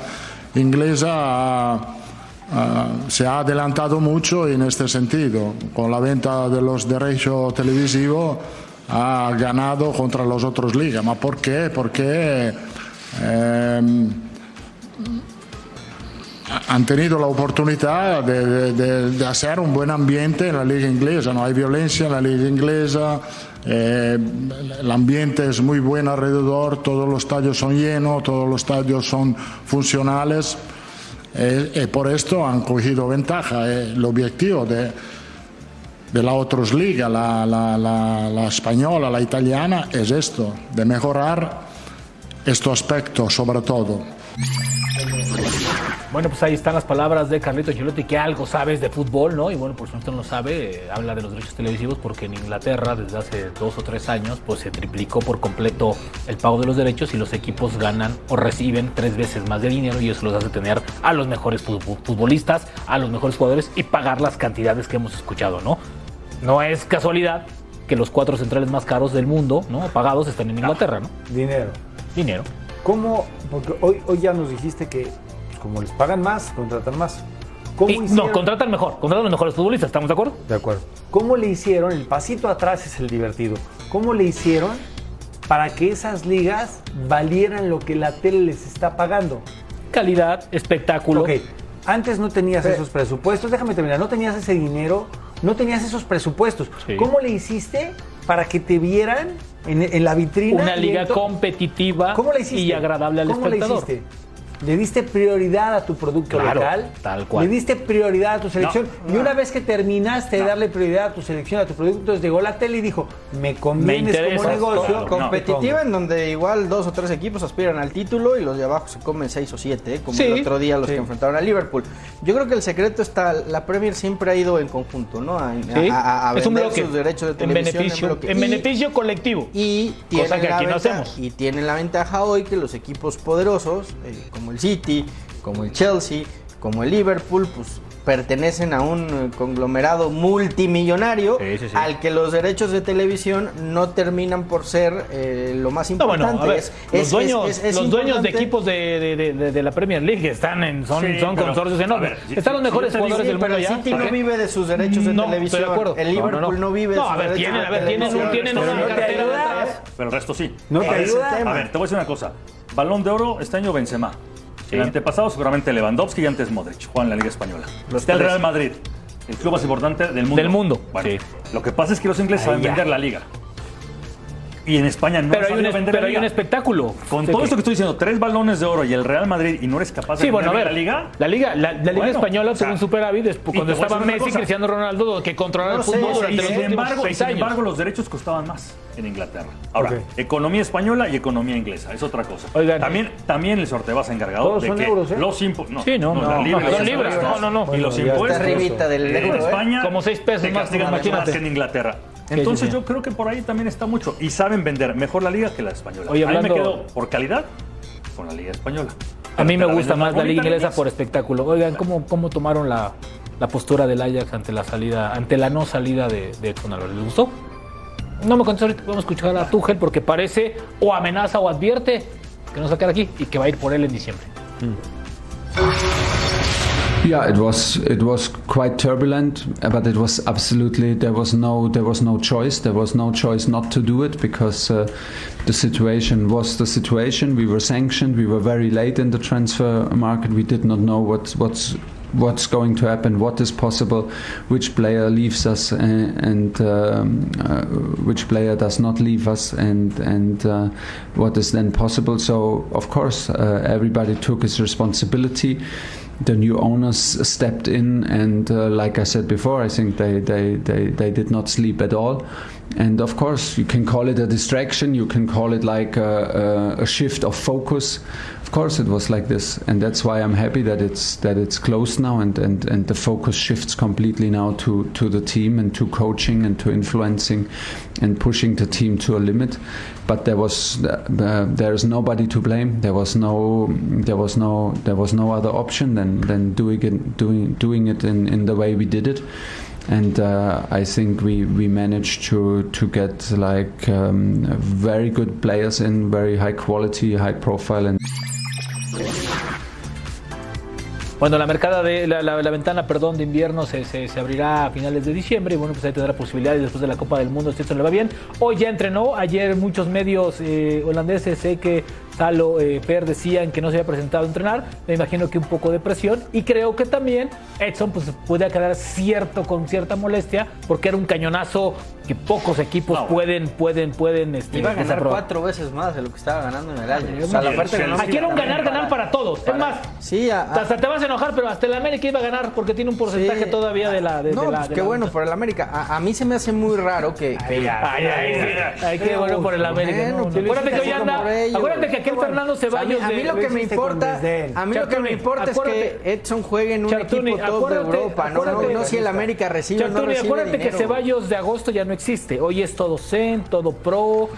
P: inglesa ah, se ha adelantado mucho en este sentido. Con la venta de los derechos televisivos ha ganado contra las otras ligas. ¿Ma por qué? Porque ehm, han tenido la oportunidad de, de- de- de hacer un buen ambiente en la liga inglesa. No hay violencia en la liga inglesa, eh, el ambiente es muy bueno alrededor, todos los estadios son llenos, todos los estadios son funcionales. Eh, y por esto han cogido ventaja. Eh, el objetivo de, de las otras ligas, la, la- la- la española, la italiana, es esto, de mejorar este aspecto sobre todo.
B: Bueno, pues ahí están las palabras de Carlito Ancelotti, que algo sabes de fútbol, ¿no? Y bueno, por supuesto no lo sabe, eh, habla de los derechos televisivos porque en Inglaterra desde hace dos o tres años pues se triplicó por completo el pago de los derechos y los equipos ganan o reciben tres veces más de dinero y eso los hace tener a los mejores fu- futbolistas, a los mejores jugadores y pagar las cantidades que hemos escuchado, ¿no? No es casualidad que los cuatro centrales más caros del mundo, ¿no? Pagados están en Inglaterra, ¿no?
D: Dinero.
B: Dinero.
D: ¿Cómo? Porque hoy, hoy ya nos dijiste que como les pagan más, contratan más. ¿Cómo
B: Y-
D: hicieron?
B: no, contratan mejor, contratan los mejores futbolistas, ¿estamos de acuerdo?
D: De acuerdo. ¿Cómo le hicieron? El pasito atrás es el divertido. ¿Cómo le hicieron para que esas ligas valieran lo que la tele les está pagando?
B: Calidad, espectáculo.
D: Ok, antes no tenías esos presupuestos, déjame terminar, no tenías ese dinero, no tenías esos presupuestos.
B: Sí.
D: ¿Cómo le hiciste para que te vieran en, en la vitrina?
B: Una liga competitiva y agradable al
D: ¿Cómo le
B: espectador.
D: hiciste? Le diste prioridad a tu producto
B: Claro,
D: local,
B: tal cual.
D: le diste prioridad a tu selección.
E: No.
D: y una vez que terminaste de darle prioridad a tu selección, a tu producto, entonces llegó la tele y dijo, me convienes como negocio.
E: claro.
C: competitiva en donde igual dos o tres equipos aspiran al título y los de abajo se comen seis o siete, ¿eh? como
B: Sí,
C: el otro día los
D: sí.
C: que enfrentaron a Liverpool. Yo creo que el secreto está, la Premier siempre ha ido en conjunto, ¿no? A,
B: Sí,
C: a- a
B: es un bloque.
C: sus derechos de
B: en
C: televisión
B: beneficio,
C: bloque.
B: en
C: Y-
B: beneficio colectivo.
C: y tienen,
B: Cosa que
C: la
B: aquí no
C: ventaja,
B: hacemos.
C: y tienen la ventaja hoy que los equipos poderosos, eh, como el City, como el Chelsea, como el Liverpool, pues pertenecen a un eh, conglomerado multimillonario
B: Sí, sí, sí.
C: al que los derechos de televisión no terminan por ser eh, lo más
B: No,
C: importante.
B: bueno, a ver,
C: Es-
B: los
C: es-
B: dueños,
C: es- es
B: los dueños de equipos de, de- de- de- la Premier League están en, son,
E: Sí,
B: son
E: pero,
B: consorcios enormes.
E: ver,
B: están los mejores jugadores del
C: pero
B: mundo
C: el
B: ya.
C: City no vive de sus derechos de
B: No,
C: televisión.
B: estoy de acuerdo.
C: El
B: No,
C: Liverpool
B: no,
C: no,
B: no.
C: vive de
B: No,
C: sus
B: a ver,
C: derechos
B: tienen,
C: de
B: a ver, tienen, un-
C: televisión.
B: tienen
D: Pero
B: una
D: no te
B: cartera.
E: Pero el resto sí.
D: No te
E: A ver,
D: ayuda.
E: A ver, te voy a decir una cosa. Balón de oro este año Benzema. El antepasado seguramente Lewandowski y antes Modric. Juegan en la Liga Española. Está el. Real Madrid. El club más importante del mundo.
B: Del mundo,
E: Bueno,
B: sí.
E: lo que pasa es que los ingleses
B: Ahí
E: saben
B: ya.
E: vender la liga. Y en España no
B: Pero hay, un,
E: vender
B: pero
E: la
B: hay un espectáculo.
E: Con
B: Sí,
E: todo
B: que-
E: esto que estoy diciendo, tres balones de oro y el Real Madrid y no eres capaz de
B: Sí, bueno, a ver,
E: la liga.
B: la liga, la, la liga
E: Bueno,
B: española
E: o sea,
B: tuvo un superávit cuando estaba Messi,
E: cosa.
B: Cristiano Ronaldo, que controlaba
C: No
B: el fútbol durante los
E: sin embargo,
B: seis
E: sin
B: años.
E: embargo, los derechos costaban más en Inglaterra. Ahora, economía española y economía inglesa, es otra cosa.
B: Oigan,
E: también, también el sorteo va encargado
D: Todos
E: de
D: son
E: que
D: euros, ¿eh?
E: los impuestos.
B: Sí, no, no, no,
E: libre,
B: son
E: los
B: libras,
E: impuestos.
B: no, no, no.
E: Y los impuestos.
C: está arribita del euro, ¿eh?
E: España.
B: Como seis pesos más
E: que en Inglaterra. Entonces, yo creo que por ahí también está mucho. Y saben vender mejor la liga que la española.
B: Oye,
E: a mí me
B: hablando-
E: quedo por calidad con la liga española.
B: A mí me gusta más la liga inglesa por espectáculo. Oigan, ¿cómo, cómo tomaron la, la postura del Ajax ante la salida, ante la no salida de, de Edson Álvarez? ¿Les gustó? No me contestó ahorita, vamos a escuchar a Tuchel porque parece o amenaza o advierte que no se va a quedar aquí y que va a ir por él en diciembre.
Q: Yeah, it was it was quite turbulent, but it was absolutely there was no there was no choice. There was no choice not to do it because uh, the situation was the situation. We were sanctioned. We were very late in the transfer market. We did not know what what's what's going to happen, what is possible, which player leaves us, uh, and um, uh, which player does not leave us, and and uh, what is then possible. So of course, uh, everybody took his responsibility the new owners stepped in and uh, like I said before I think they, they, they, they did not sleep at all and of course you can call it a distraction. You can call it like a, a, a shift of focus. Of course it was like this. And that's why I'm happy that it's that it's closed now and, and, and the focus shifts completely now to, to the team and to coaching and to influencing and pushing the team to a limit. But there was uh, there is nobody to blame. There was no there was no there was no other option than than doing it doing doing it in, in the way we did it and uh, I think we, we managed to to get like um, very good players in very high quality high profile and
B: Bueno, la mercada de la, la- la ventana, perdón, de invierno se, se- se abrirá a finales de diciembre y bueno, pues ahí tendrá posibilidades después de la Copa del Mundo si esto le va bien. Hoy ya entrenó, ayer muchos medios eh, holandeses, sé que Salo, eh, Per decían que no se había presentado a entrenar, me imagino que un poco de presión y creo que también Edson pues puede quedar cierto con cierta molestia porque era un cañonazo que pocos equipos pueden pueden pueden este,
C: Iba a ganar
B: desaprobar.
C: cuatro veces más de lo que estaba ganando en el año.
B: O sea, la oferta que no- Aquí era un ganar, ganar para todos. Es más,
C: Sí, a- a-
B: hasta te vas a enojar, pero hasta el América iba a ganar porque tiene un porcentaje
C: Sí.
B: todavía de la. De,
C: no,
B: de la
C: pues
B: de
C: qué
B: la-
C: bueno por el América. A, a mí se me hace muy raro que. que-
B: Ay, ay, ay, ay, qué bueno por el América.
C: Bueno,
B: no, no. Acuérdate que hoy anda. Acuérdate que aquel Fernando
C: O sea, a mí-
B: Ceballos.
C: a mí,
B: de-
C: lo que me importa, a mí lo que me
B: Chartuni,
C: importa es que Edson juegue en un
B: Chartuni,
C: equipo top de
B: acuérdate-
C: Europa, no, no, no si el América recibe o no
B: Chartuni,
C: recibe
B: acuérdate
C: dinero.
B: que Ceballos de agosto ya no existe. Hoy es todo zen, todo pro,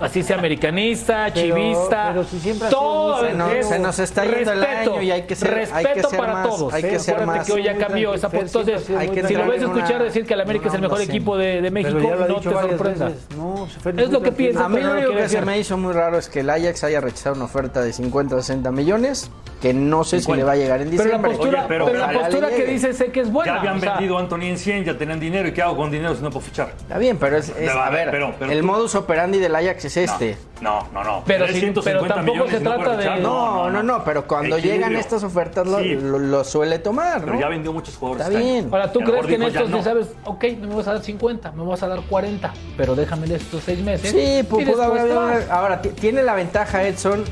B: así sea americanista,
D: Pero-
B: chivista.
D: pero si siempre
B: todo
C: Se nos,
B: es-
C: se nos está yendo el
B: respeto,
C: año y hay que ser, hay que
B: respeto
C: ser
B: para
C: más,
B: todos.
C: hay que ser
B: Acuérdate
C: más.
B: que hoy ya cambió esa Entonces, si lo ves escuchar decir que el América es el mejor equipo de, México, no te sorprendas.
D: No,
B: Es lo que
D: tranquilo.
B: piensa.
C: A mí lo
B: no
C: único que se me hizo muy raro es que el Ajax haya rechazado una oferta de 50 o 60 millones, que no sé si
E: 50.
C: le va a llegar en
B: Pero la
C: diciembre.
B: postura,
E: Oye, pero-
B: pero la postura que dice sé que es buena.
E: Ya habían
B: o sea,
E: vendido a Anthony en 100, ya tenían dinero. ¿Y qué hago con dinero si no puedo fichar?
C: Está bien, pero es, es- a ver,
E: pero- pero
C: el
E: tú-
C: modus operandi del Ajax es este.
E: No, no, no.
B: Pero si-
E: 150
B: pero tampoco
E: millones
B: se trata de-
E: fichar.
C: No, no, no, pero cuando
E: Equilibrio.
C: llegan estas ofertas lo,
E: Sí.
C: lo- lo suele tomar,
E: Pero ya vendió muchos jugadores.
C: Está
E: este
C: bien.
B: Ahora, ¿tú crees que en estos,
E: no.
B: sabes, ok, no me vas a dar 50, me vas a dar 40, pero déjame estos seis meses?
C: Sí, pues pudo haber Ahora, ti- tiene la ventaja Edson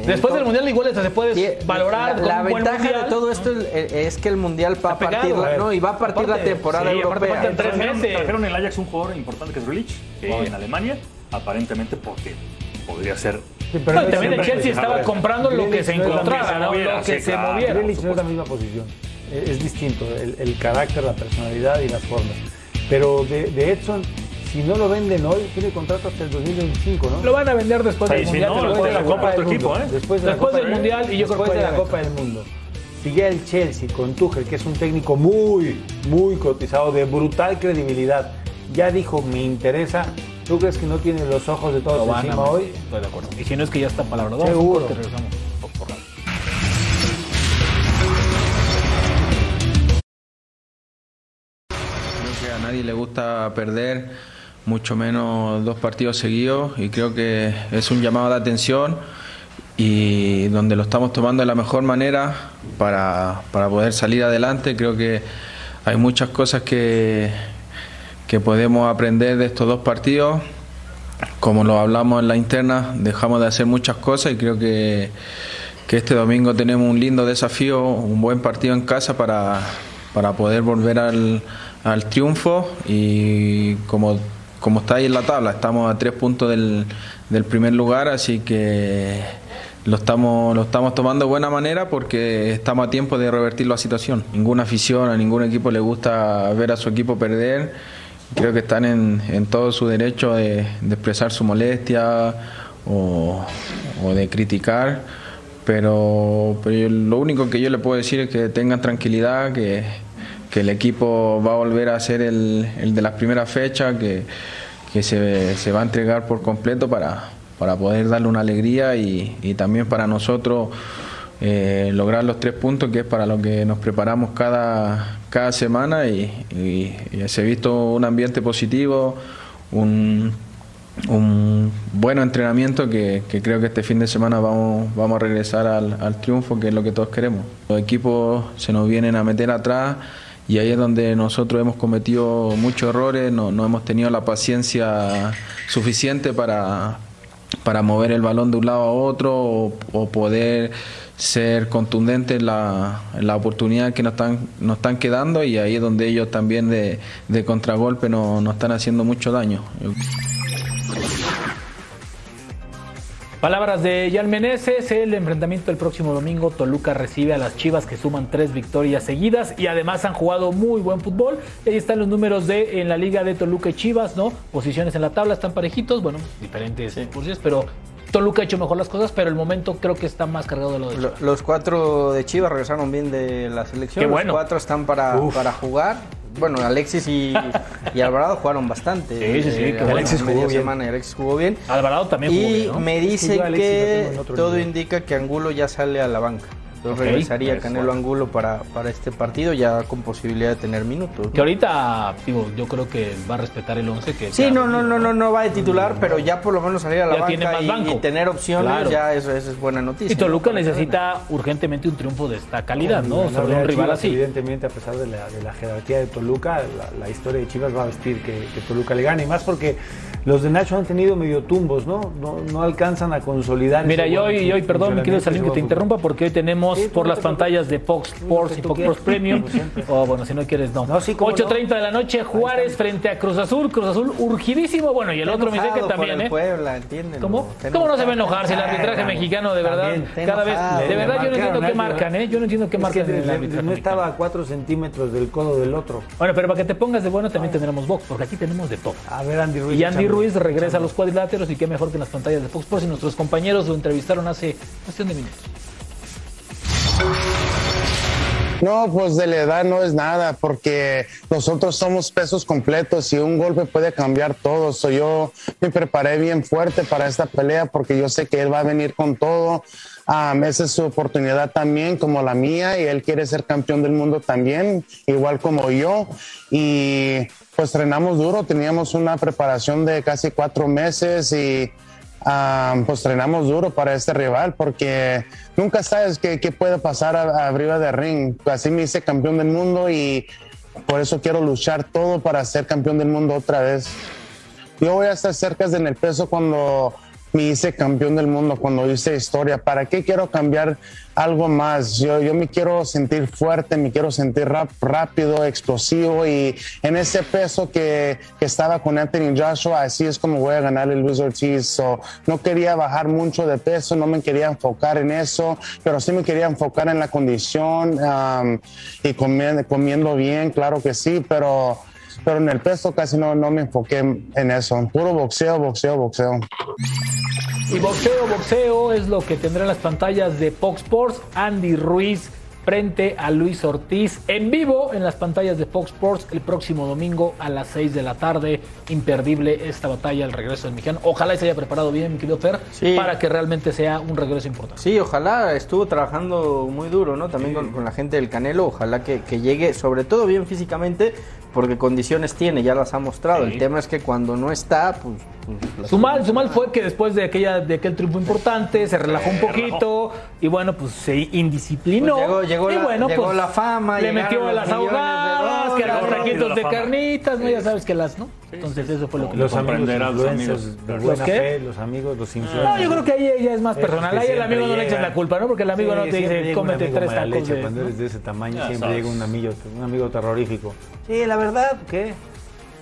B: Después del mundial igual se puede valorar.
C: La, la ventaja
B: mundial.
C: de todo esto es, es que el mundial va a partir, la- no, y va a partir la
E: Aparte,
C: temporada
E: sí,
C: europea.
E: meses. Trajeron el Ajax un jugador importante que es Grealish, que en Alemania, aparentemente porque podría ser.
B: pero No, también el Chelsea estaba comprando lo que se
D: la
B: encontraba, ¿no? Lo que
E: sí,
B: se moviera.
D: Grealish no es la misma posición. Es, es distinto, el, el carácter, la personalidad y las formas. Pero de, de Edson, si no lo venden hoy, tiene contrato hasta el 2025, ¿no?
B: Lo van a vender después
D: Sí,
B: del
D: si
B: mundial.
D: no,
B: te
D: después de la Copa del Mundo, ¿eh? Después de la
B: Después
D: Copa
B: del mundial y yo creo
D: después
B: que
D: de la Copa del Mundo. Si ya el Chelsea con Tuchel, que es un técnico muy, muy cotizado, de brutal credibilidad, ya dijo, me interesa, ¿tú crees que no tiene los ojos de todos encima hoy?
B: Estoy de acuerdo. Y si no es que ya está palabra.
D: Seguro.
B: corte, regresamos. Por- por radio.
R: Creo que a nadie le gusta perder, mucho menos dos partidos seguidos, y creo que es un llamado de atención y donde lo estamos tomando de la mejor manera para, para poder salir adelante. Creo que hay muchas cosas que, que podemos aprender de estos dos partidos. Como lo hablamos en la interna, dejamos de hacer muchas cosas y creo que, que este domingo tenemos un lindo desafío, un buen partido en casa para, para poder volver al, al triunfo y como, como está ahí en la tabla, estamos a tres puntos del, del primer lugar, así que lo estamos, lo estamos tomando de buena manera porque estamos a tiempo de revertir la situación. Ninguna afición, a ningún equipo le gusta ver a su equipo perder. Creo que están en, en todo su derecho de, de expresar su molestia o, o de criticar, pero, pero lo único que yo le puedo decir es que tengan tranquilidad, que, que el equipo va a volver a ser el, el de las primeras fechas, que, que se, se va a entregar por completo para, para poder darle una alegría y, y también para nosotros eh, lograr los tres puntos, que es para lo que nos preparamos cada, cada semana y, y- se ha visto un ambiente positivo, un, un buen entrenamiento que, que creo que este fin de semana vamos, vamos a regresar al, al triunfo, que es lo que todos queremos. Los equipos se nos vienen a meter atrás y ahí es donde nosotros hemos cometido muchos errores, no, no hemos tenido la paciencia suficiente para, para mover el balón de un lado a otro o, poder ser contundentes en la, la oportunidad que nos están, nos están quedando y ahí es donde ellos también de, de contragolpe no- nos están haciendo mucho daño.
B: Palabras de Jan Meneses, el enfrentamiento el próximo domingo, Toluca recibe a las Chivas que suman tres victorias seguidas y además han jugado muy buen fútbol. Ahí están los números de en la liga de Toluca y Chivas, ¿no? Posiciones en la tabla están parejitos, bueno, diferentes posiciones, pero Toluca ha hecho mejor las cosas, pero el momento creo que está más cargado de lo de
C: Lo- Los cuatro de Chivas regresaron bien de la selección.
B: Qué bueno.
C: Los cuatro están para,
B: Uf.
C: para jugar. Bueno, Alexis y, y Alvarado jugaron bastante.
B: Sí, sí, sí,
C: Eh,
B: bueno.
C: Alexis jugó bien.
B: semana
C: y Alexis jugó bien.
B: Alvarado también
C: y
B: jugó bien, ¿no?
C: me
B: Es que
C: que todo
B: nivel.
C: indica que Angulo ya sale a la banca. Entonces
B: Ok.
C: regresaría. Canelo Angulo para, para este partido ya con posibilidad de tener minutos. ¿no?
B: Que ahorita, digo, yo creo que va a respetar el 11 que
C: Sí, no, no, no, no, no va de titular, pero ya por lo menos salir a la
B: Ya
C: banca
B: tiene más
C: y,
B: banco.
C: y tener opciones,
B: Claro.
C: ya eso, eso es buena noticia.
B: Y Toluca
C: ¿no?
B: necesita urgentemente un triunfo de esta calidad, ¿no? Sobre un rival
D: Chivas,
B: así.
D: Evidentemente, a pesar de la, de la jerarquía de Toluca, la, la historia de Chivas va a vestir que, que Toluca le gane. Y más porque los de Nacho han tenido medio tumbos, ¿no? No, no alcanzan a consolidar.
B: Mira,
D: ese
B: y
D: buen
B: hoy, hoy, perdón, mi querido Salim,
D: ese
B: que te interrumpa, porque hoy tenemos
D: Sí,
B: por
D: no
B: las pantallas de Fox Sports y Fox. Sports Premium,
D: Como (laughs) siempre.
B: o bueno, si no quieres, no.
D: cómo
B: 8.30 de la noche, Juárez frente a Cruz Azul, Cruz Azul urgidísimo, bueno, y el
C: Está
B: otro me dice que también, ¿eh?
C: Puebla.
B: ¿Cómo? ¿Cómo no se va a enojar si el arbitraje mexicano, de verdad,
D: También,
B: cada vez, de verdad yo no entiendo qué marcan, ¿eh? Yo no entiendo qué marcan
D: no estaba a 4 centímetros del codo del otro.
B: Bueno, pero para que te pongas de bueno también tendremos box, porque aquí tenemos de todo.
D: A ver, Andy Ruiz.
B: Y Andy
D: échame.
B: Ruiz regresa a los cuadriláteros y qué mejor que en las pantallas de Fox Sports y nuestros compañeros lo entrevistaron hace cuestión de minutos.
S: No, pues de la edad no es nada, porque nosotros somos pesos completos y un golpe puede cambiar todo. So, yo me preparé bien fuerte para esta pelea porque yo sé que él va a venir con todo. Am, esa es su oportunidad también, como la mía, y él quiere ser campeón del mundo también, igual como yo. Y pues entrenamos duro, teníamos una preparación de casi cuatro meses y Ah, pues entrenamos duro para este rival porque nunca sabes qué, qué puede pasar arriba del ring. Así me hice campeón del mundo y por eso quiero luchar todo para ser campeón del mundo otra vez. Yo voy a estar cerca en el peso cuando me hice campeón del mundo, cuando hice historia. ¿Para qué quiero cambiar algo más? Yo, yo me quiero sentir fuerte, me quiero sentir rap- rápido, explosivo y en ese peso que, estaba con Anthony Joshua, así es como voy a ganar el Luis Ortiz. So, no quería bajar mucho de peso, no me quería enfocar en eso, pero sí me quería enfocar en la condición um, y comiendo, comiendo bien, claro que sí, pero, pero en el peso casi no, no me enfoqué en eso. Puro boxeo, boxeo, boxeo.
B: Y boxeo, boxeo es lo que tendrá en las pantallas de Fox Sports. Andy Ruiz frente a Luis Ortiz en vivo en las pantallas de Fox Sports el próximo domingo a las 6 de la tarde. Imperdible esta batalla, el regreso del mexicano. Ojalá y se haya preparado bien, mi querido Fer,
C: Sí.
B: para que realmente sea un regreso importante.
C: Sí, ojalá estuvo trabajando muy duro, ¿no? También con, con la gente del Canelo, ojalá que, que llegue, sobre todo bien físicamente, porque condiciones tiene, ya las ha mostrado.
B: Sí.
C: El tema es que cuando no está, pues...
B: Su mal, su mal fue que después de aquella de aquel triunfo importante se relajó un poquito y bueno, pues se indisciplinó.
C: Pues llegó- llegó
B: y
C: la-
B: bueno,
C: llegó
B: pues,
C: la fama,
B: le metió
C: los
B: las ahogadas, que eran taquitos de
E: la
B: carnitas, ¿no? ya sabes que las, ¿no? Entonces eso fue lo que
D: Los
B: le pasó.
D: amigos
E: Comprenderá a los amigos.
B: ¿Los
D: buena fe, los amigos, los influencers.
B: No, yo creo que ahí ya es más personal. Ahí el amigo no le
D: llegan.
B: la culpa, ¿no? Porque el amigo
D: Sí,
B: no te dice, cómete tres tacos
D: leche,
B: de...
D: Cuando eres de ese tamaño,
E: Ya
D: siempre
E: sabes.
D: llega un amigo, un amigo terrorífico. Sí, la verdad, ¿qué?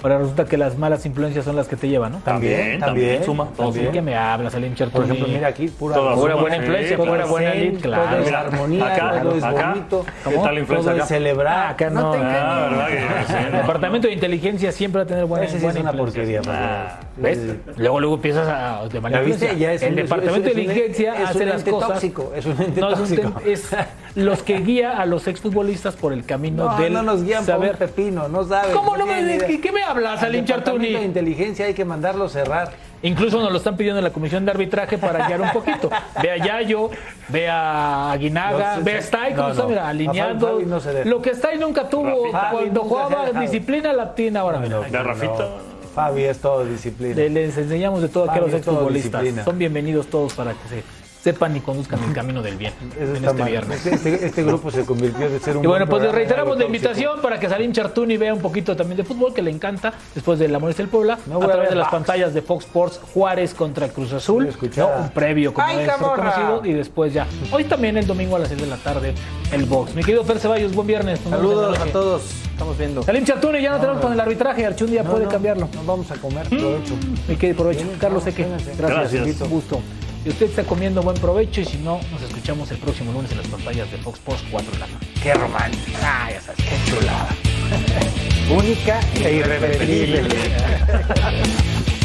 B: Ahora resulta que las malas influencias son las que te llevan, ¿no?
D: También, también.
E: suma, todo
D: también.
B: ¿Qué me hablas, Salim Chartuni?
D: Por ejemplo, mira aquí, pura,
B: Pura
E: suma,
B: buena
E: sí,
B: influencia,
E: todo
B: pura
E: es
B: buena lead, claro.
D: Todo es
E: Mira,
D: armonía,
E: acá,
D: todo es
E: acá,
D: bonito.
E: ¿qué tal la influencia
D: todo es
E: acá?
D: celebrar.
B: Ah, acá no.
D: te
E: Ah. ¿verdad que sí,
B: El
E: no?
B: departamento de inteligencia siempre va a tener buena,
D: Ese sí
B: buena
D: es una porquería.
B: Ah, ¿Ves? Luego, luego empiezas a de mala
D: ¿Ya viste?
B: influencia.
D: Ya es
B: El
D: un-
B: departamento
D: es-
B: de
D: es
B: inteligencia
D: es un
B: hace las
D: ente
B: cosas.
D: tóxico, es un ente
B: no, es, un
D: tóxico. (laughs)
B: los que guía a los exfutbolistas por el camino
D: No,
B: del
D: no nos guían por
B: saber.
D: un pepino, no sabes.
B: ¿Cómo no me. ¿qué, qué me hablas,
D: Al departamento de
B: Chartuni?
D: inteligencia hay que mandarlo cerrar.
B: Incluso nos lo están pidiendo en la comisión de arbitraje para guiar un poquito. Ve a Yayo, ve a Aguinaga,
D: No,
B: ve a Stay,
D: no,
B: ¿cómo está?
D: no.
B: Mira, alineado.
D: Fabi no.
B: Lo que Stay nunca tuvo
D: Fabi
B: cuando jugaba disciplina la tiene ahora. mira.
E: De Rafita.
D: Fabi es todo disciplina.
B: Le- Les enseñamos de todo aquí a
D: Fabi
B: los exfutbolistas. Son bienvenidos todos para que se sepan y conduzcan el camino del bien
D: Eso
B: en este
D: mal.
B: viernes.
D: Este, este- este grupo se convirtió de ser un
B: Y bueno,
D: buen
B: pues les reiteramos la invitación para que Salim Chartuni vea un poquito también de fútbol, que le encanta, después de la molestia del Puebla,
D: No
B: a
D: voy a
B: través de las
D: Fox.
B: pantallas de Fox Sports Juárez contra Cruz Azul, ¿no? un previo como
C: ¡Ay,
B: es reconocido, y después ya. Hoy también el domingo a las 6 de la tarde, el box. Mi querido Fer Ceballos, buen viernes.
C: Saludos a todos, estamos viendo.
B: Salim Chartuni, ya no, tenemos con el arbitraje, Archun ya
D: No,
B: puede
D: no,
B: cambiarlo.
D: Nos vamos a comer, provecho.
B: Mi querido provecho. Carlos Eque, gracias,
E: Gracias.
B: un gusto. Y usted está comiendo buen provecho y si no, nos escuchamos el próximo lunes en las pantallas de Fox Sports 4 de la tarde.
D: Qué romántico.
B: Ah, ya sabes, qué chulada.
D: Única e irrepetible. (laughs)